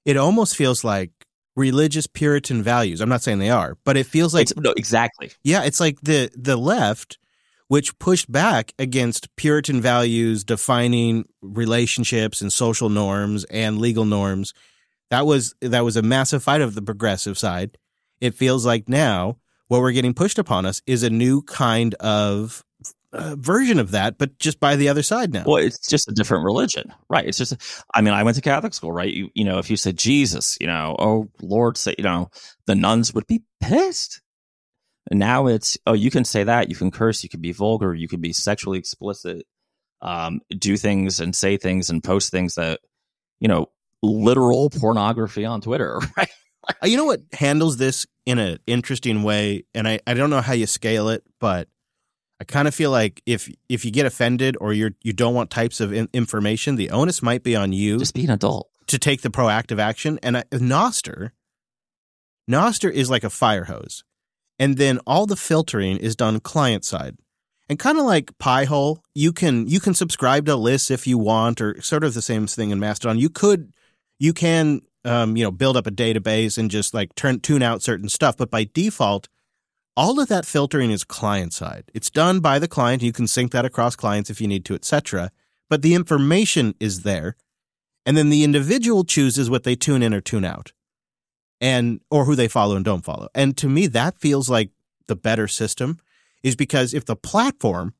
it almost feels like religious Puritan values. I'm not saying they are, but it feels like it's, no exactly. Yeah, it's like the the left, which pushed back against Puritan values defining relationships and social norms and legal norms. That was that was a massive fight of the progressive side. It feels like now what we're getting pushed upon us is a new kind of uh, version of that, but just by the other side now. Well, it's just a different religion, right? It's just, I mean, I went to Catholic school, right? You, you know, if you said Jesus, you know, oh Lord, say, you know, the nuns would be pissed. And now it's, oh, you can say that, you can curse, you can be vulgar, you can be sexually explicit, um, do things and say things and post things that, you know, literal pornography on Twitter, right? You know what handles this in an interesting way, and I, I don't know how you scale it, but I kind of feel like if if you get offended or you're you don't want types of in- information, the onus might be on you Just be an adult. to take the proactive action. And I, Nostr, Nostr is like a fire hose, and then all the filtering is done client side. And kind of like Pi-hole, you can you can subscribe to lists if you want, or sort of the same thing in Mastodon. You could you can um, you know build up a database and just like turn tune out certain stuff, but by default, all of that filtering is client side. It's done by the client. You can sync that across clients if you need to, etc. But the information is there, and then the individual chooses what they tune in or tune out. and or who they follow and don't follow. And to me, that feels like the better system is because if the platform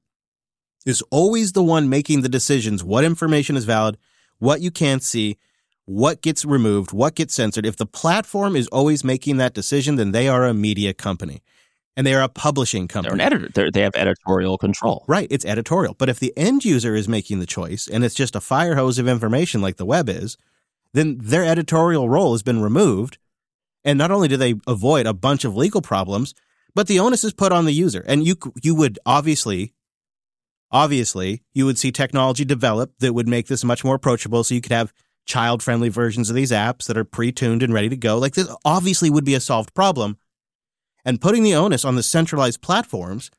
is always the one making the decisions, what information is valid, what you can't see, what gets removed, what gets censored. If the platform is always making that decision, then they are a media company and they are a publishing company. They're an editor. They're, they have editorial control. Right, it's editorial. But if the end user is making the choice and it's just a fire hose of information like the web is, then their editorial role has been removed. And not only do they avoid a bunch of legal problems, but the onus is put on the user. And you you would obviously obviously you would see technology develop that would make this much more approachable so you could have child-friendly versions of these apps that are pre-tuned and ready to go. Like this obviously would be a solved problem. And putting the onus on the centralized platforms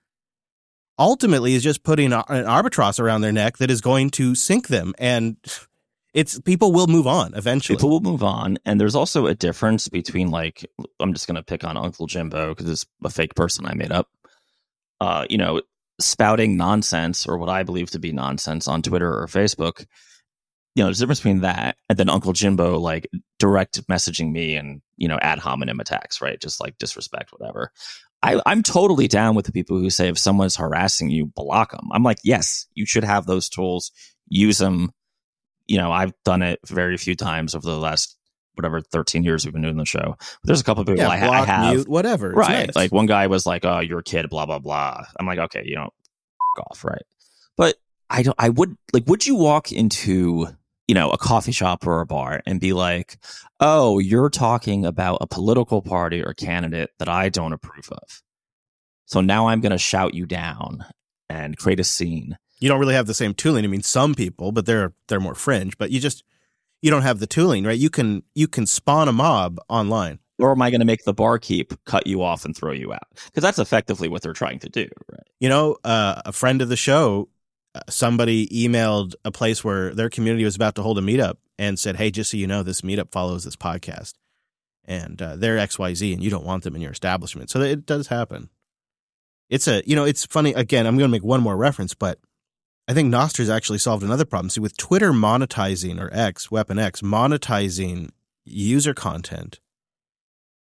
ultimately is just putting an albatross around their neck that is going to sink them and it's people will move on eventually People will move on, and there's also a difference between like I'm just gonna pick on Uncle Jimbo because it's a fake person I made up. Uh, you know, spouting nonsense or what I believe to be nonsense on Twitter or Facebook. You know, there's a difference between that and then Uncle Jimbo like direct messaging me and you know ad hominem attacks, right? Just like disrespect, whatever. I, I'm totally down with the people who say if someone's harassing you, block them. I'm like, yes, you should have those tools. Use them you know, I've done it very few times over the last whatever 13 years we've been doing the show. But there's a couple of people yeah I, ha- I have. mute, whatever right. nice. Like one guy was like, "Oh, you're a kid," blah blah blah. I'm like, okay, you know, f- off, right? But I don't. I would like. Would you walk into you know a coffee shop or a bar and be like, "Oh, you're talking about a political party or candidate that I don't approve of," so now I'm going to shout you down and create a scene. you don't really have the same tooling i mean some people but they're they're more fringe but you just you don't have the tooling right you can you can spawn a mob online Or am I going to make the barkeep cut you off and throw you out? Because that's effectively what they're trying to do, right? You know, uh, a friend of the show, somebody emailed a place where their community was about to hold a meetup and said, "Hey, just so you know, this meetup follows this podcast, and uh, they're X Y Z, and you don't want them in your establishment." So it does happen. It's a, you know, it's funny. Again, I'm going to make one more reference, but I think Nostr's actually solved another problem. See, with Twitter monetizing or X, Weapon X, monetizing user content,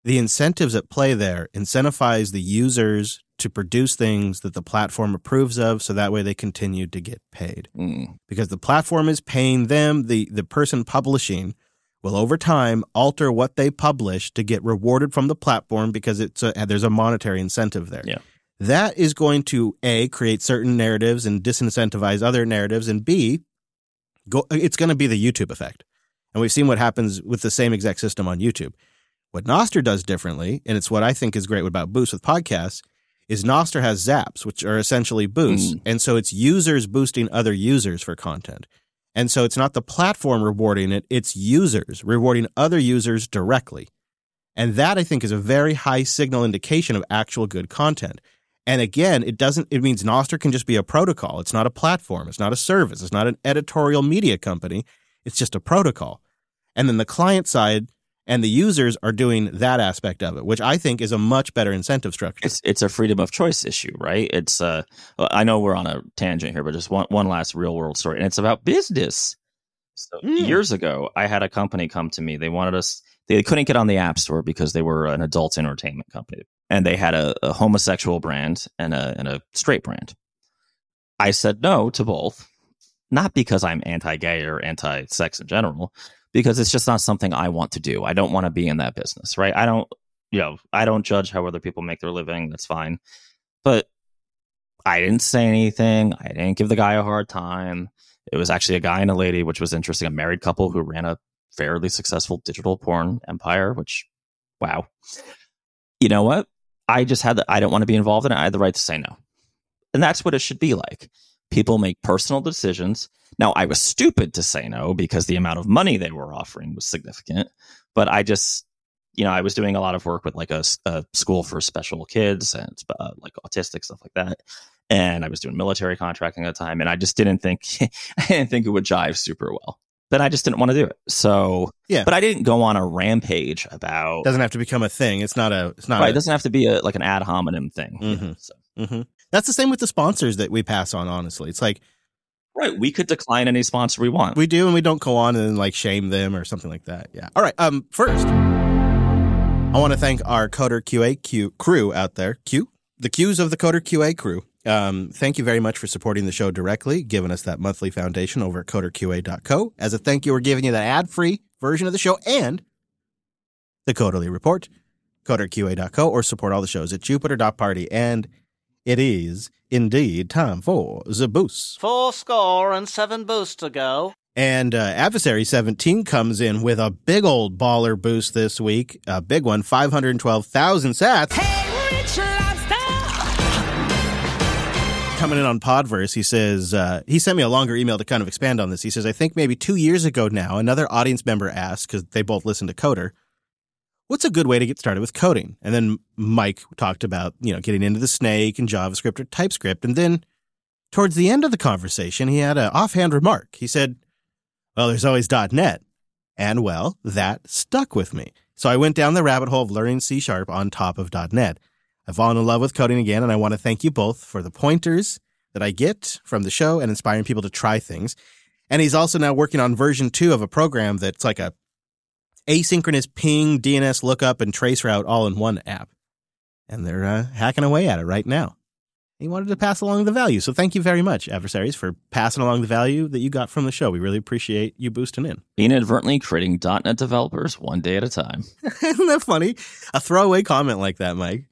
the incentives at play there incentivize the users to produce things that the platform approves of so that way they continue to get paid Mm. because the platform is paying them the the person publishing will over time alter what they publish to get rewarded from the platform because it's a, there's a monetary incentive there Yeah. that is going to a create certain narratives and disincentivize other narratives and b go it's going to be the youtube effect and we've seen what happens with the same exact system on youtube what Nostr does differently, and it's what I think is great about Boost with podcasts, is Nostr has zaps, which are essentially boosts. Mm. And so it's users boosting other users for content. And so it's not the platform rewarding it, it's users rewarding other users directly. And that I think is a very high signal indication of actual good content. And again, it doesn't, it means Nostr can just be a protocol. It's not a platform. It's not a service. It's not an editorial media company. It's just a protocol. And then the client side and the users are doing that aspect of it, which I think is a much better incentive structure. It's it's a freedom of choice issue, right? It's uh, I know we're on a tangent here, but just one one last real world story, and it's about business. So Mm. years ago, I had a company come to me. They wanted us. They couldn't get on the App Store because they were an adult entertainment company, and they had a, a homosexual brand and a and a straight brand. I said no to both, not because I'm anti-gay or anti-sex in general, because it's just not something I want to do. I don't want to be in that business, right? I don't, you know, I don't judge how other people make their living. That's fine. But I didn't say anything. I didn't give the guy a hard time. It was actually a guy and a lady, which was interesting. A married couple who ran a fairly successful digital porn empire, which, wow. You know what? I just had the, I don't want to be involved in it. I had the right to say no. And that's what it should be like. People make personal decisions. Now, I was stupid to say no because the amount of money they were offering was significant. But I just, you know, I was doing a lot of work with like a, a school for special kids and uh, like autistic stuff like that. And I was doing military contracting at the time, and I just didn't think I didn't think it would jive super well. But I just didn't want to do it. So Yeah. But I didn't go on a rampage about. doesn't have to become a thing. It's not a. It's not. right, a, it doesn't have to be a like an ad hominem thing. you know, Mhm. so. Mhm. That's the same with the sponsors that we pass on. Honestly, it's like Right, we could decline any sponsor we want. we do, and we don't go on and like shame them or something like that. Yeah. All right. Um. First, I want to thank our Coder QA Q crew out there. Q? The Qs of the Coder QA crew. Um, thank you very much for supporting the show directly, giving us that monthly foundation over at coderqa.co. As a thank you, we're giving you that ad free version of the show and the Coderly Report, coderqa.co, or support all the shows at jupiter.party. And it is indeed time for the boost. Four score and seven boosts to go. And uh, Adversary 17 comes in with a big old baller boost this week. A big one, 512,000 sats. Coming in on Podverse, he says, uh, he sent me a longer email to kind of expand on this. He says, I think maybe two years ago now, another audience member asked, because they both listen to Coder, what's a good way to get started with coding? And then Mike talked about, you know, getting into the snake and JavaScript or TypeScript. And then towards the end of the conversation, he had an offhand remark. He said, well, there's always .NET. And well, that stuck with me. So I went down the rabbit hole of learning C Sharp on top of .NET. I've fallen in love with coding again, and I want to thank you both for the pointers that I get from the show and inspiring people to try things. And he's also now working on version two of a program that's like a asynchronous ping, DNS lookup, and trace route all in one app. And they're uh, hacking away at it right now. He wanted to pass along the value. So thank you very much, adversaries, for passing along the value that you got from the show. We really appreciate you boosting in. Inadvertently creating .NET developers one day at a time. Isn't that funny? A throwaway comment like that, Mike.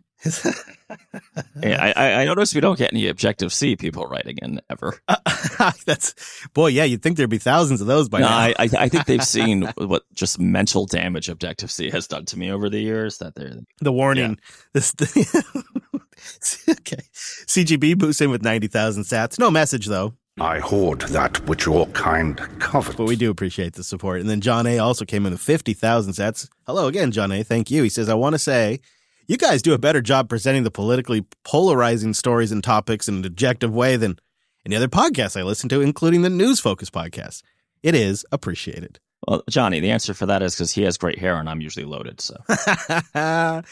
Yeah, I, I noticed we don't get any Objective C people writing in ever. That's boy, yeah. You'd think there'd be thousands of those by No, now. I, I I think they've seen what just mental damage Objective C has done to me over the years. That they're the warning. This okay. CGB boosts in with ninety thousand sats. No message though, I hoard that which your kind covet. but we do appreciate the support. And then John A also came in with fifty thousand sats. Hello again, John A. Thank you. He says, I want to say. You guys do a better job presenting the politically polarizing stories and topics in an objective way than any other podcasts I listen to, including the News Focus podcast. It is appreciated. well, Johnny. The answer for that is because he has great hair and I'm usually loaded. So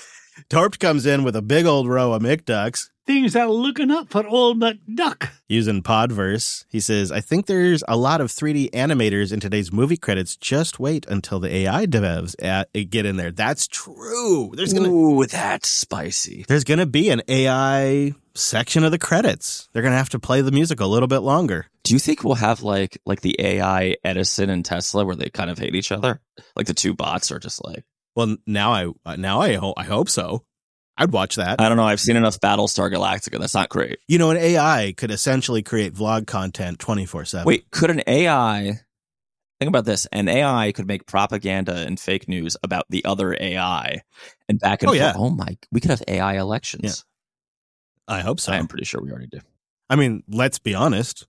Torped comes in with a big old row of McDucks Things are looking up for old McDuck. using Podverse. He says, I think there's a lot of 3D animators in today's movie credits. Just wait until the AI devs at, get in there. That's true. There's gonna ooh, that's spicy. there's gonna be an AI section of the credits. They're gonna have to play the music a little bit longer. Do you think we'll have like like the AI Edison and Tesla where they kind of hate each other? Like the two bots are just like Well, now I uh, now I hope I hope so. I'd watch that. I don't know. I've seen enough Battlestar Galactica. That's not great. you know, an AI could essentially create vlog content 24 7. Wait, could an AI think about this? An AI could make propaganda and fake news about the other AI and back and Oh, forth. yeah. Oh my, we could have AI elections. I hope so. I am pretty sure we already do. I mean, let's be honest.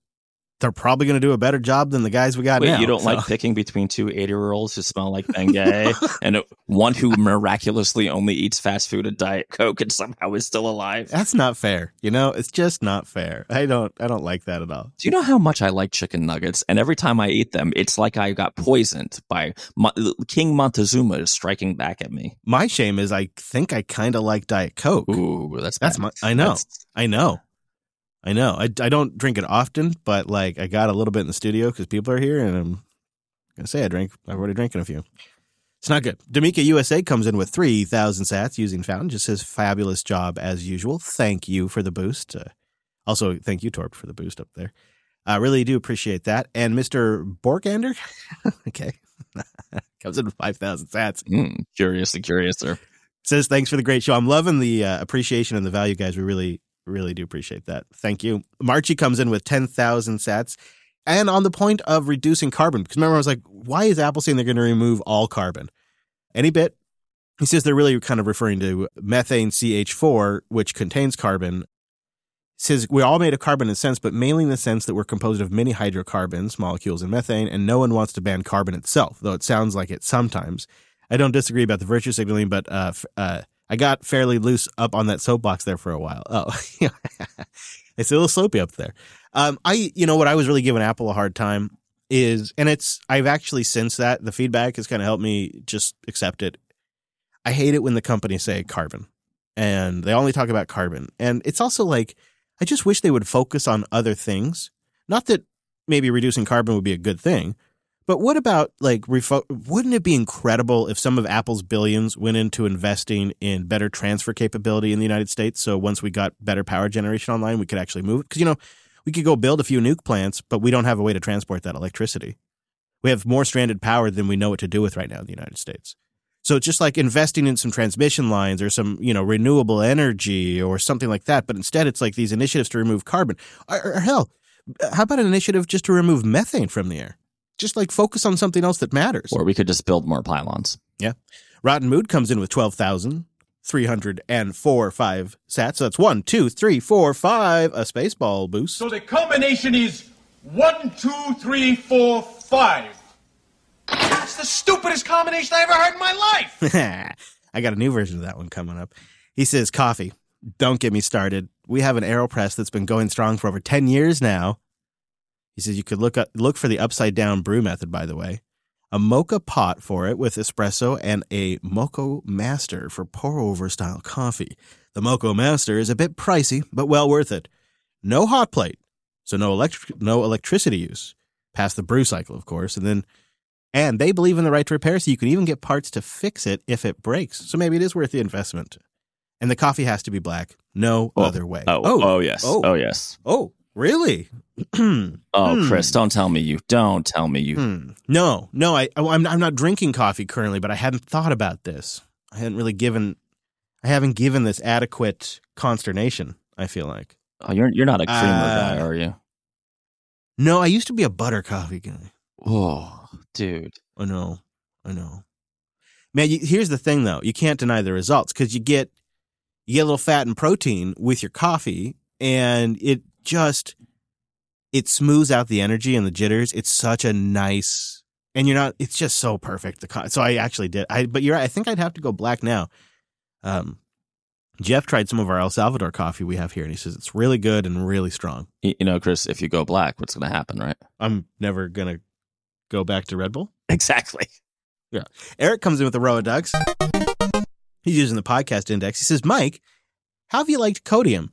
They're probably going to do a better job than the guys we got Wait, now. you don't so- like picking between two 80 year olds who smell like Bengay and one who miraculously only eats fast food and Diet Coke and somehow is still alive? That's not fair. You know, it's just not fair. I don't I don't like that at all. Do you know how much I like chicken nuggets? And every time I eat them, it's like I got poisoned by Mo- King Montezuma is striking back at me. My shame is I think I kind of like Diet Coke. Ooh, that's That's bad. my I know. That's- I know. I know. I, I don't drink it often, but like I got a little bit in the studio because people are here, and I'm gonna say I drink. I've already drinking a few. It's not good. D'Amica USA comes in with three thousand sats using Fountain. Just says fabulous job as usual. Thank you for the boost. Uh, also, thank you Torp for the boost up there. I really do appreciate that. And Mister Borkander, okay, comes in with five thousand sats. Mm, curious and curiouser. says thanks for the great show. I'm loving the uh, appreciation and the value, guys. We really, really do appreciate that. Thank you. Marchie comes in with 10,000 sats. And on the point of reducing carbon, because remember, I was like, why is Apple saying they're going to remove all carbon? Any bit? He says they're really kind of referring to methane CH4, which contains carbon. Says we all made of carbon in a sense, but mainly in the sense that we're composed of many hydrocarbons, molecules, and methane, and no one wants to ban carbon itself, though it sounds like it sometimes. I don't disagree about the virtue signaling, but uh, uh, I got fairly loose up on that soapbox there for a while. Oh, it's a little slopey up there. Um, I, you know, what I was really giving Apple a hard time is, and it's, I've actually since that the feedback has kind of helped me just accept it. I hate it when the companies say carbon, and they only talk about carbon, and it's also like I just wish they would focus on other things. Not that maybe reducing carbon would be a good thing, But what about like refo- wouldn't it be incredible if some of Apple's billions went into investing in better transfer capability in the United States? So once we got better power generation online, we could actually move. Because you know, we could go build a few nuke plants, but we don't have a way to transport that electricity. We have more stranded power than we know what to do with right now in the United States. So it's just like investing in some transmission lines or some, you know, renewable energy or something like that. But instead, it's like these initiatives to remove carbon. Or, or hell, how about an initiative just to remove methane from the air? Just like focus on something else that matters. Or we could just build more pylons. Yeah. Rotten Mood comes in with 12,304 five sats. So that's one, two, three, four, five, a spaceball boost. So the combination is one, two, three, four, five. That's the stupidest combination I ever heard in my life. I got a new version of that one coming up. He says, Coffee, don't get me started. We have an AeroPress that's been going strong for over 10 years now. He says you could look up, look for the upside down brew method, by the way. A moka pot for it with espresso and a Moccamaster for pour over style coffee. The Moccamaster is a bit pricey, but well worth it. No hot plate, so no electric no electricity use. Past the brew cycle, of course, and then and they believe in the right to repair, so you can even get parts to fix it if it breaks. So maybe it is worth the investment. And the coffee has to be black. No Oh. other way. Oh, oh, oh yes. Oh, Oh, yes. oh really? Oh, Hmm. Chris, don't tell me you. Don't tell me you. Hmm. No, no, I, oh, I'm, I'm not drinking coffee currently, but I hadn't thought about this. I hadn't really given, I haven't given this adequate consternation. I feel like. Oh, you're you're not a creamer Uh, guy, are you? No, I used to be a butter coffee guy. Oh, dude. I know, I know. Man, you, here's the thing though: you can't deny the results because you get you get a little fat and protein with your coffee, and it just it smooths out the energy and the jitters. It's such a nice, and you're not. It's just so perfect. The co- so I actually did. I but you're right. I think I'd have to go black now. Um, Jeff tried some of our El Salvador coffee we have here, and he says it's really good and really strong. You know, Chris, if you go black, what's going to happen, right? I'm never gonna go back to Red Bull. Exactly. Yeah. Eric comes in with a row of ducks. He's using the podcast index. He says, Mike, how have you liked Codeium?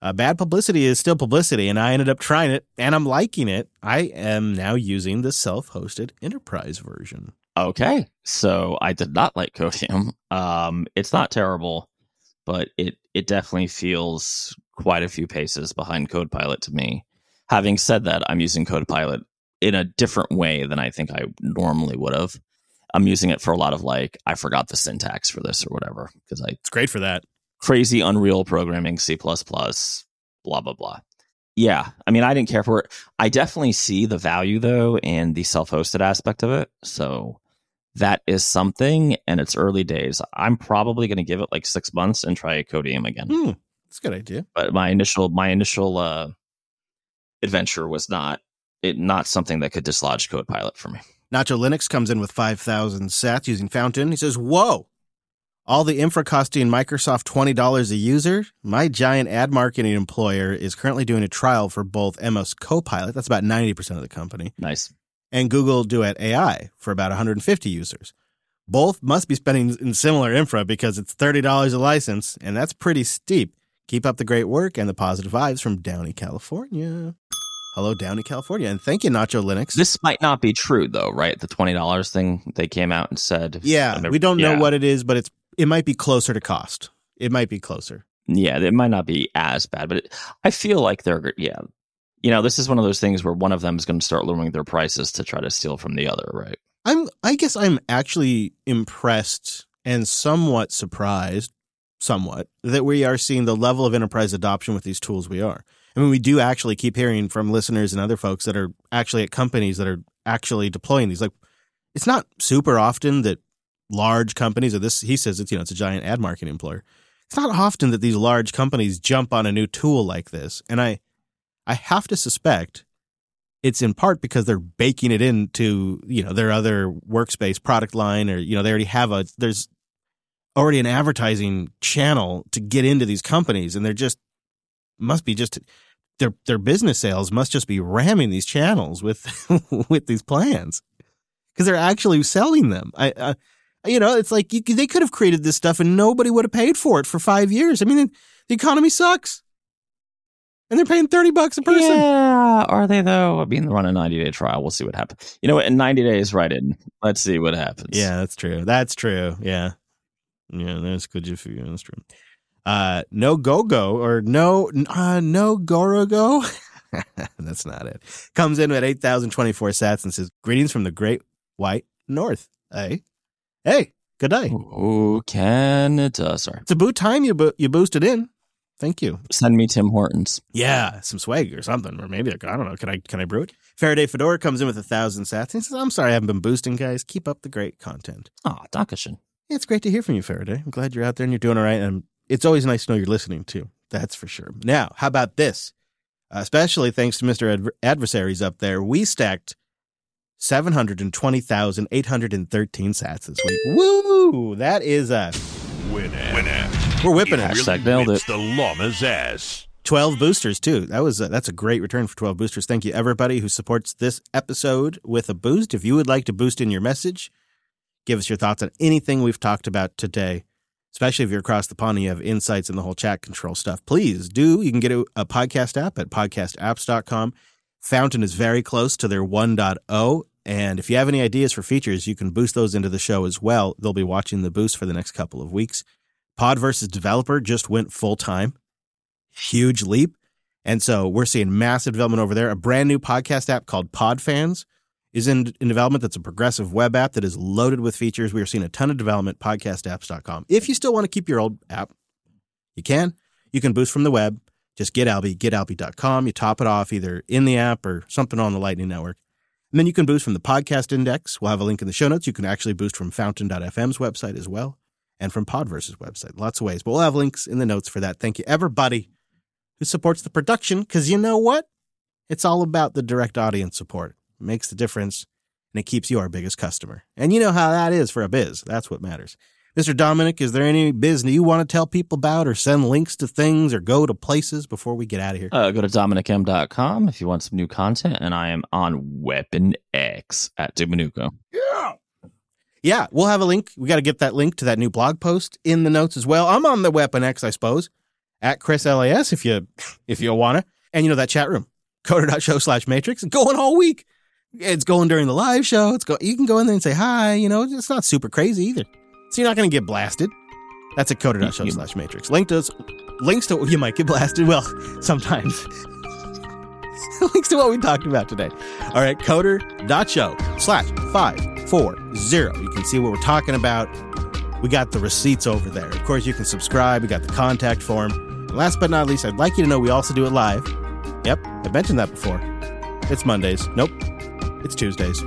Uh, bad publicity is still publicity, and I ended up trying it, and I'm liking it. I am now using the self hosted enterprise version. Okay. So I did not like Codeium. Um, it's not terrible, but it it definitely feels quite a few paces behind Copilot to me. Having said that, I'm using Copilot in a different way than I think I normally would have. I'm using it for a lot of like I forgot the syntax for this or whatever because I It's great for that. Crazy Unreal programming, C blah blah blah. Yeah, I mean, I didn't care for it. I definitely see the value though in the self-hosted aspect of it. So that is something, and it's early days. I'm probably going to give it like six months and try Codeium again. Hmm, that's a good idea. But my initial my initial uh, adventure was not it not something that could dislodge Copilot for me. Nacho Linux comes in with 5,000 sats using Fountain. He says, Whoa, all the infra costing Microsoft $20 a user. My giant ad marketing employer is currently doing a trial for both MS Copilot, that's about 90% of the company, Nice. and Google Duet AI for about 150 users. Both must be spending in similar infra because it's $30 a license, and that's pretty steep. Keep up the great work and the positive vibes from Downey, California. Hello, Downey, California. And thank you, Nacho Linux. This might not be true though, right? The twenty dollars thing they came out and said. Yeah, we don't know what it is, but it's it might be closer to cost. It might be closer. yeah, it might not be as bad, but it, I feel like they're yeah. You know, this is one of those things where one of them is going to start lowering their prices to try to steal from the other, right? I'm I guess I'm actually impressed and somewhat surprised, somewhat, that we are seeing the level of enterprise adoption with these tools we are. I mean, we do actually keep hearing from listeners and other folks that are actually at companies that are actually deploying these. Like, it's not super often that large companies, or this, he says it's, you know, it's a giant ad marketing employer. It's not often that these large companies jump on a new tool like this. And I, I have to suspect it's in part because they're baking it into you know their other workspace product line or you know they already have a there's already an advertising channel to get into these companies and they're just must be just their their business sales must just be ramming these channels with with these plans because they're actually selling them i uh, you know it's like you, they could have created this stuff and nobody would have paid for it for five years i mean the economy sucks And they're paying 30 bucks a person. Yeah, are they though? I mean, they're on a 90 day trial. We'll see what happens. You know what? In 90 days, right in. Let's see what happens. Yeah, that's true. That's true. Yeah. Yeah, that's good. If you, that's true. Uh, no go go or no, uh, no gorogo. that's not it. Comes in at 8,024 sats and says, Greetings from the great white north. Hey, hey, good day. Oh, Canada. Sorry. It's about time you, bo- you boosted in. Thank you. Send me Tim Hortons. Yeah, some swag or something, or maybe like, I don't know. Can I can I brew it? Faraday Fedora comes in with a thousand sats. He says, "I'm sorry, I haven't been boosting, guys. Keep up the great content." Ah, oh. Yeah, it's great to hear from you, Faraday. I'm glad you're out there and you're doing all right. And it's always nice to know you're listening too. That's for sure. Now, how about this? Uh, especially thanks to Mr. Adver- Adversaries up there, we stacked 720,813 sats this week. Woo! That is a winner. winner. We're whipping it. Hashtag nailed it. the llama's ass. 12 boosters too. That was a, that's a great return for 12 boosters. Thank you everybody who supports this episode with a boost. If you would like to boost in your message, give us your thoughts on anything we've talked about today, especially if you're across the pond and you have insights in the whole chat control stuff. Please do. You can get a, a podcast app at podcastapps.com. Fountain is very close to their 1.0 and if you have any ideas for features, you can boost those into the show as well. They'll be watching the boost for the next couple of weeks. Podverse's developer just went full time. Huge leap. And so we're seeing massive development over there. A brand new podcast app called PodFans is in, in development. That's a progressive web app that is loaded with features. We are seeing a ton of development, podcastapps.com. If you still want to keep your old app, you can. You can boost from the web. Just get Alby, getalby.com. You top it off either in the app or something on the Lightning Network. And then you can boost from the podcast index. We'll have a link in the show notes. You can actually boost from fountain.fm's website as well and from Podverse's website. Lots of ways. But we'll have links in the notes for that. Thank you, everybody who supports the production, because you know what? It's all about the direct audience support. It makes the difference, and it keeps you our biggest customer. And you know how that is for a biz. That's what matters. Mr. Dominick, is there any business you want to tell people about or send links to things or go to places before we get out of here? Uh, go to dominickm.com if you want some new content, and I am on Weapon X at Dominuco. Yeah. Yeah, we'll have a link. We got to get that link to that new blog post in the notes as well. I'm on the Weapon X, I suppose, at Chris LAS if you if you wanna. And you know that chat room, coder.show slash matrix, going all week. It's going during the live show. It's go you can go in there and say hi, you know, it's not super crazy either. So you're not gonna get blasted. That's at coder.show slash matrix. Link to links to you might get blasted. Well, sometimes. links to what we talked about today. All right, coder.show slash five four zero. You can see what we're talking about. We got the receipts over there. Of course, you can subscribe. We got the contact form. And last but not least, I'd like you to know we also do it live. Yep, I mentioned that before. It's Mondays. Nope, it's Tuesdays.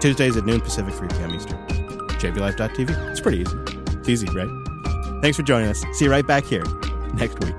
Tuesdays at noon Pacific, 3 p.m. Eastern. JBLive.tv. It's pretty easy. It's easy, right? Thanks for joining us. See you right back here next week.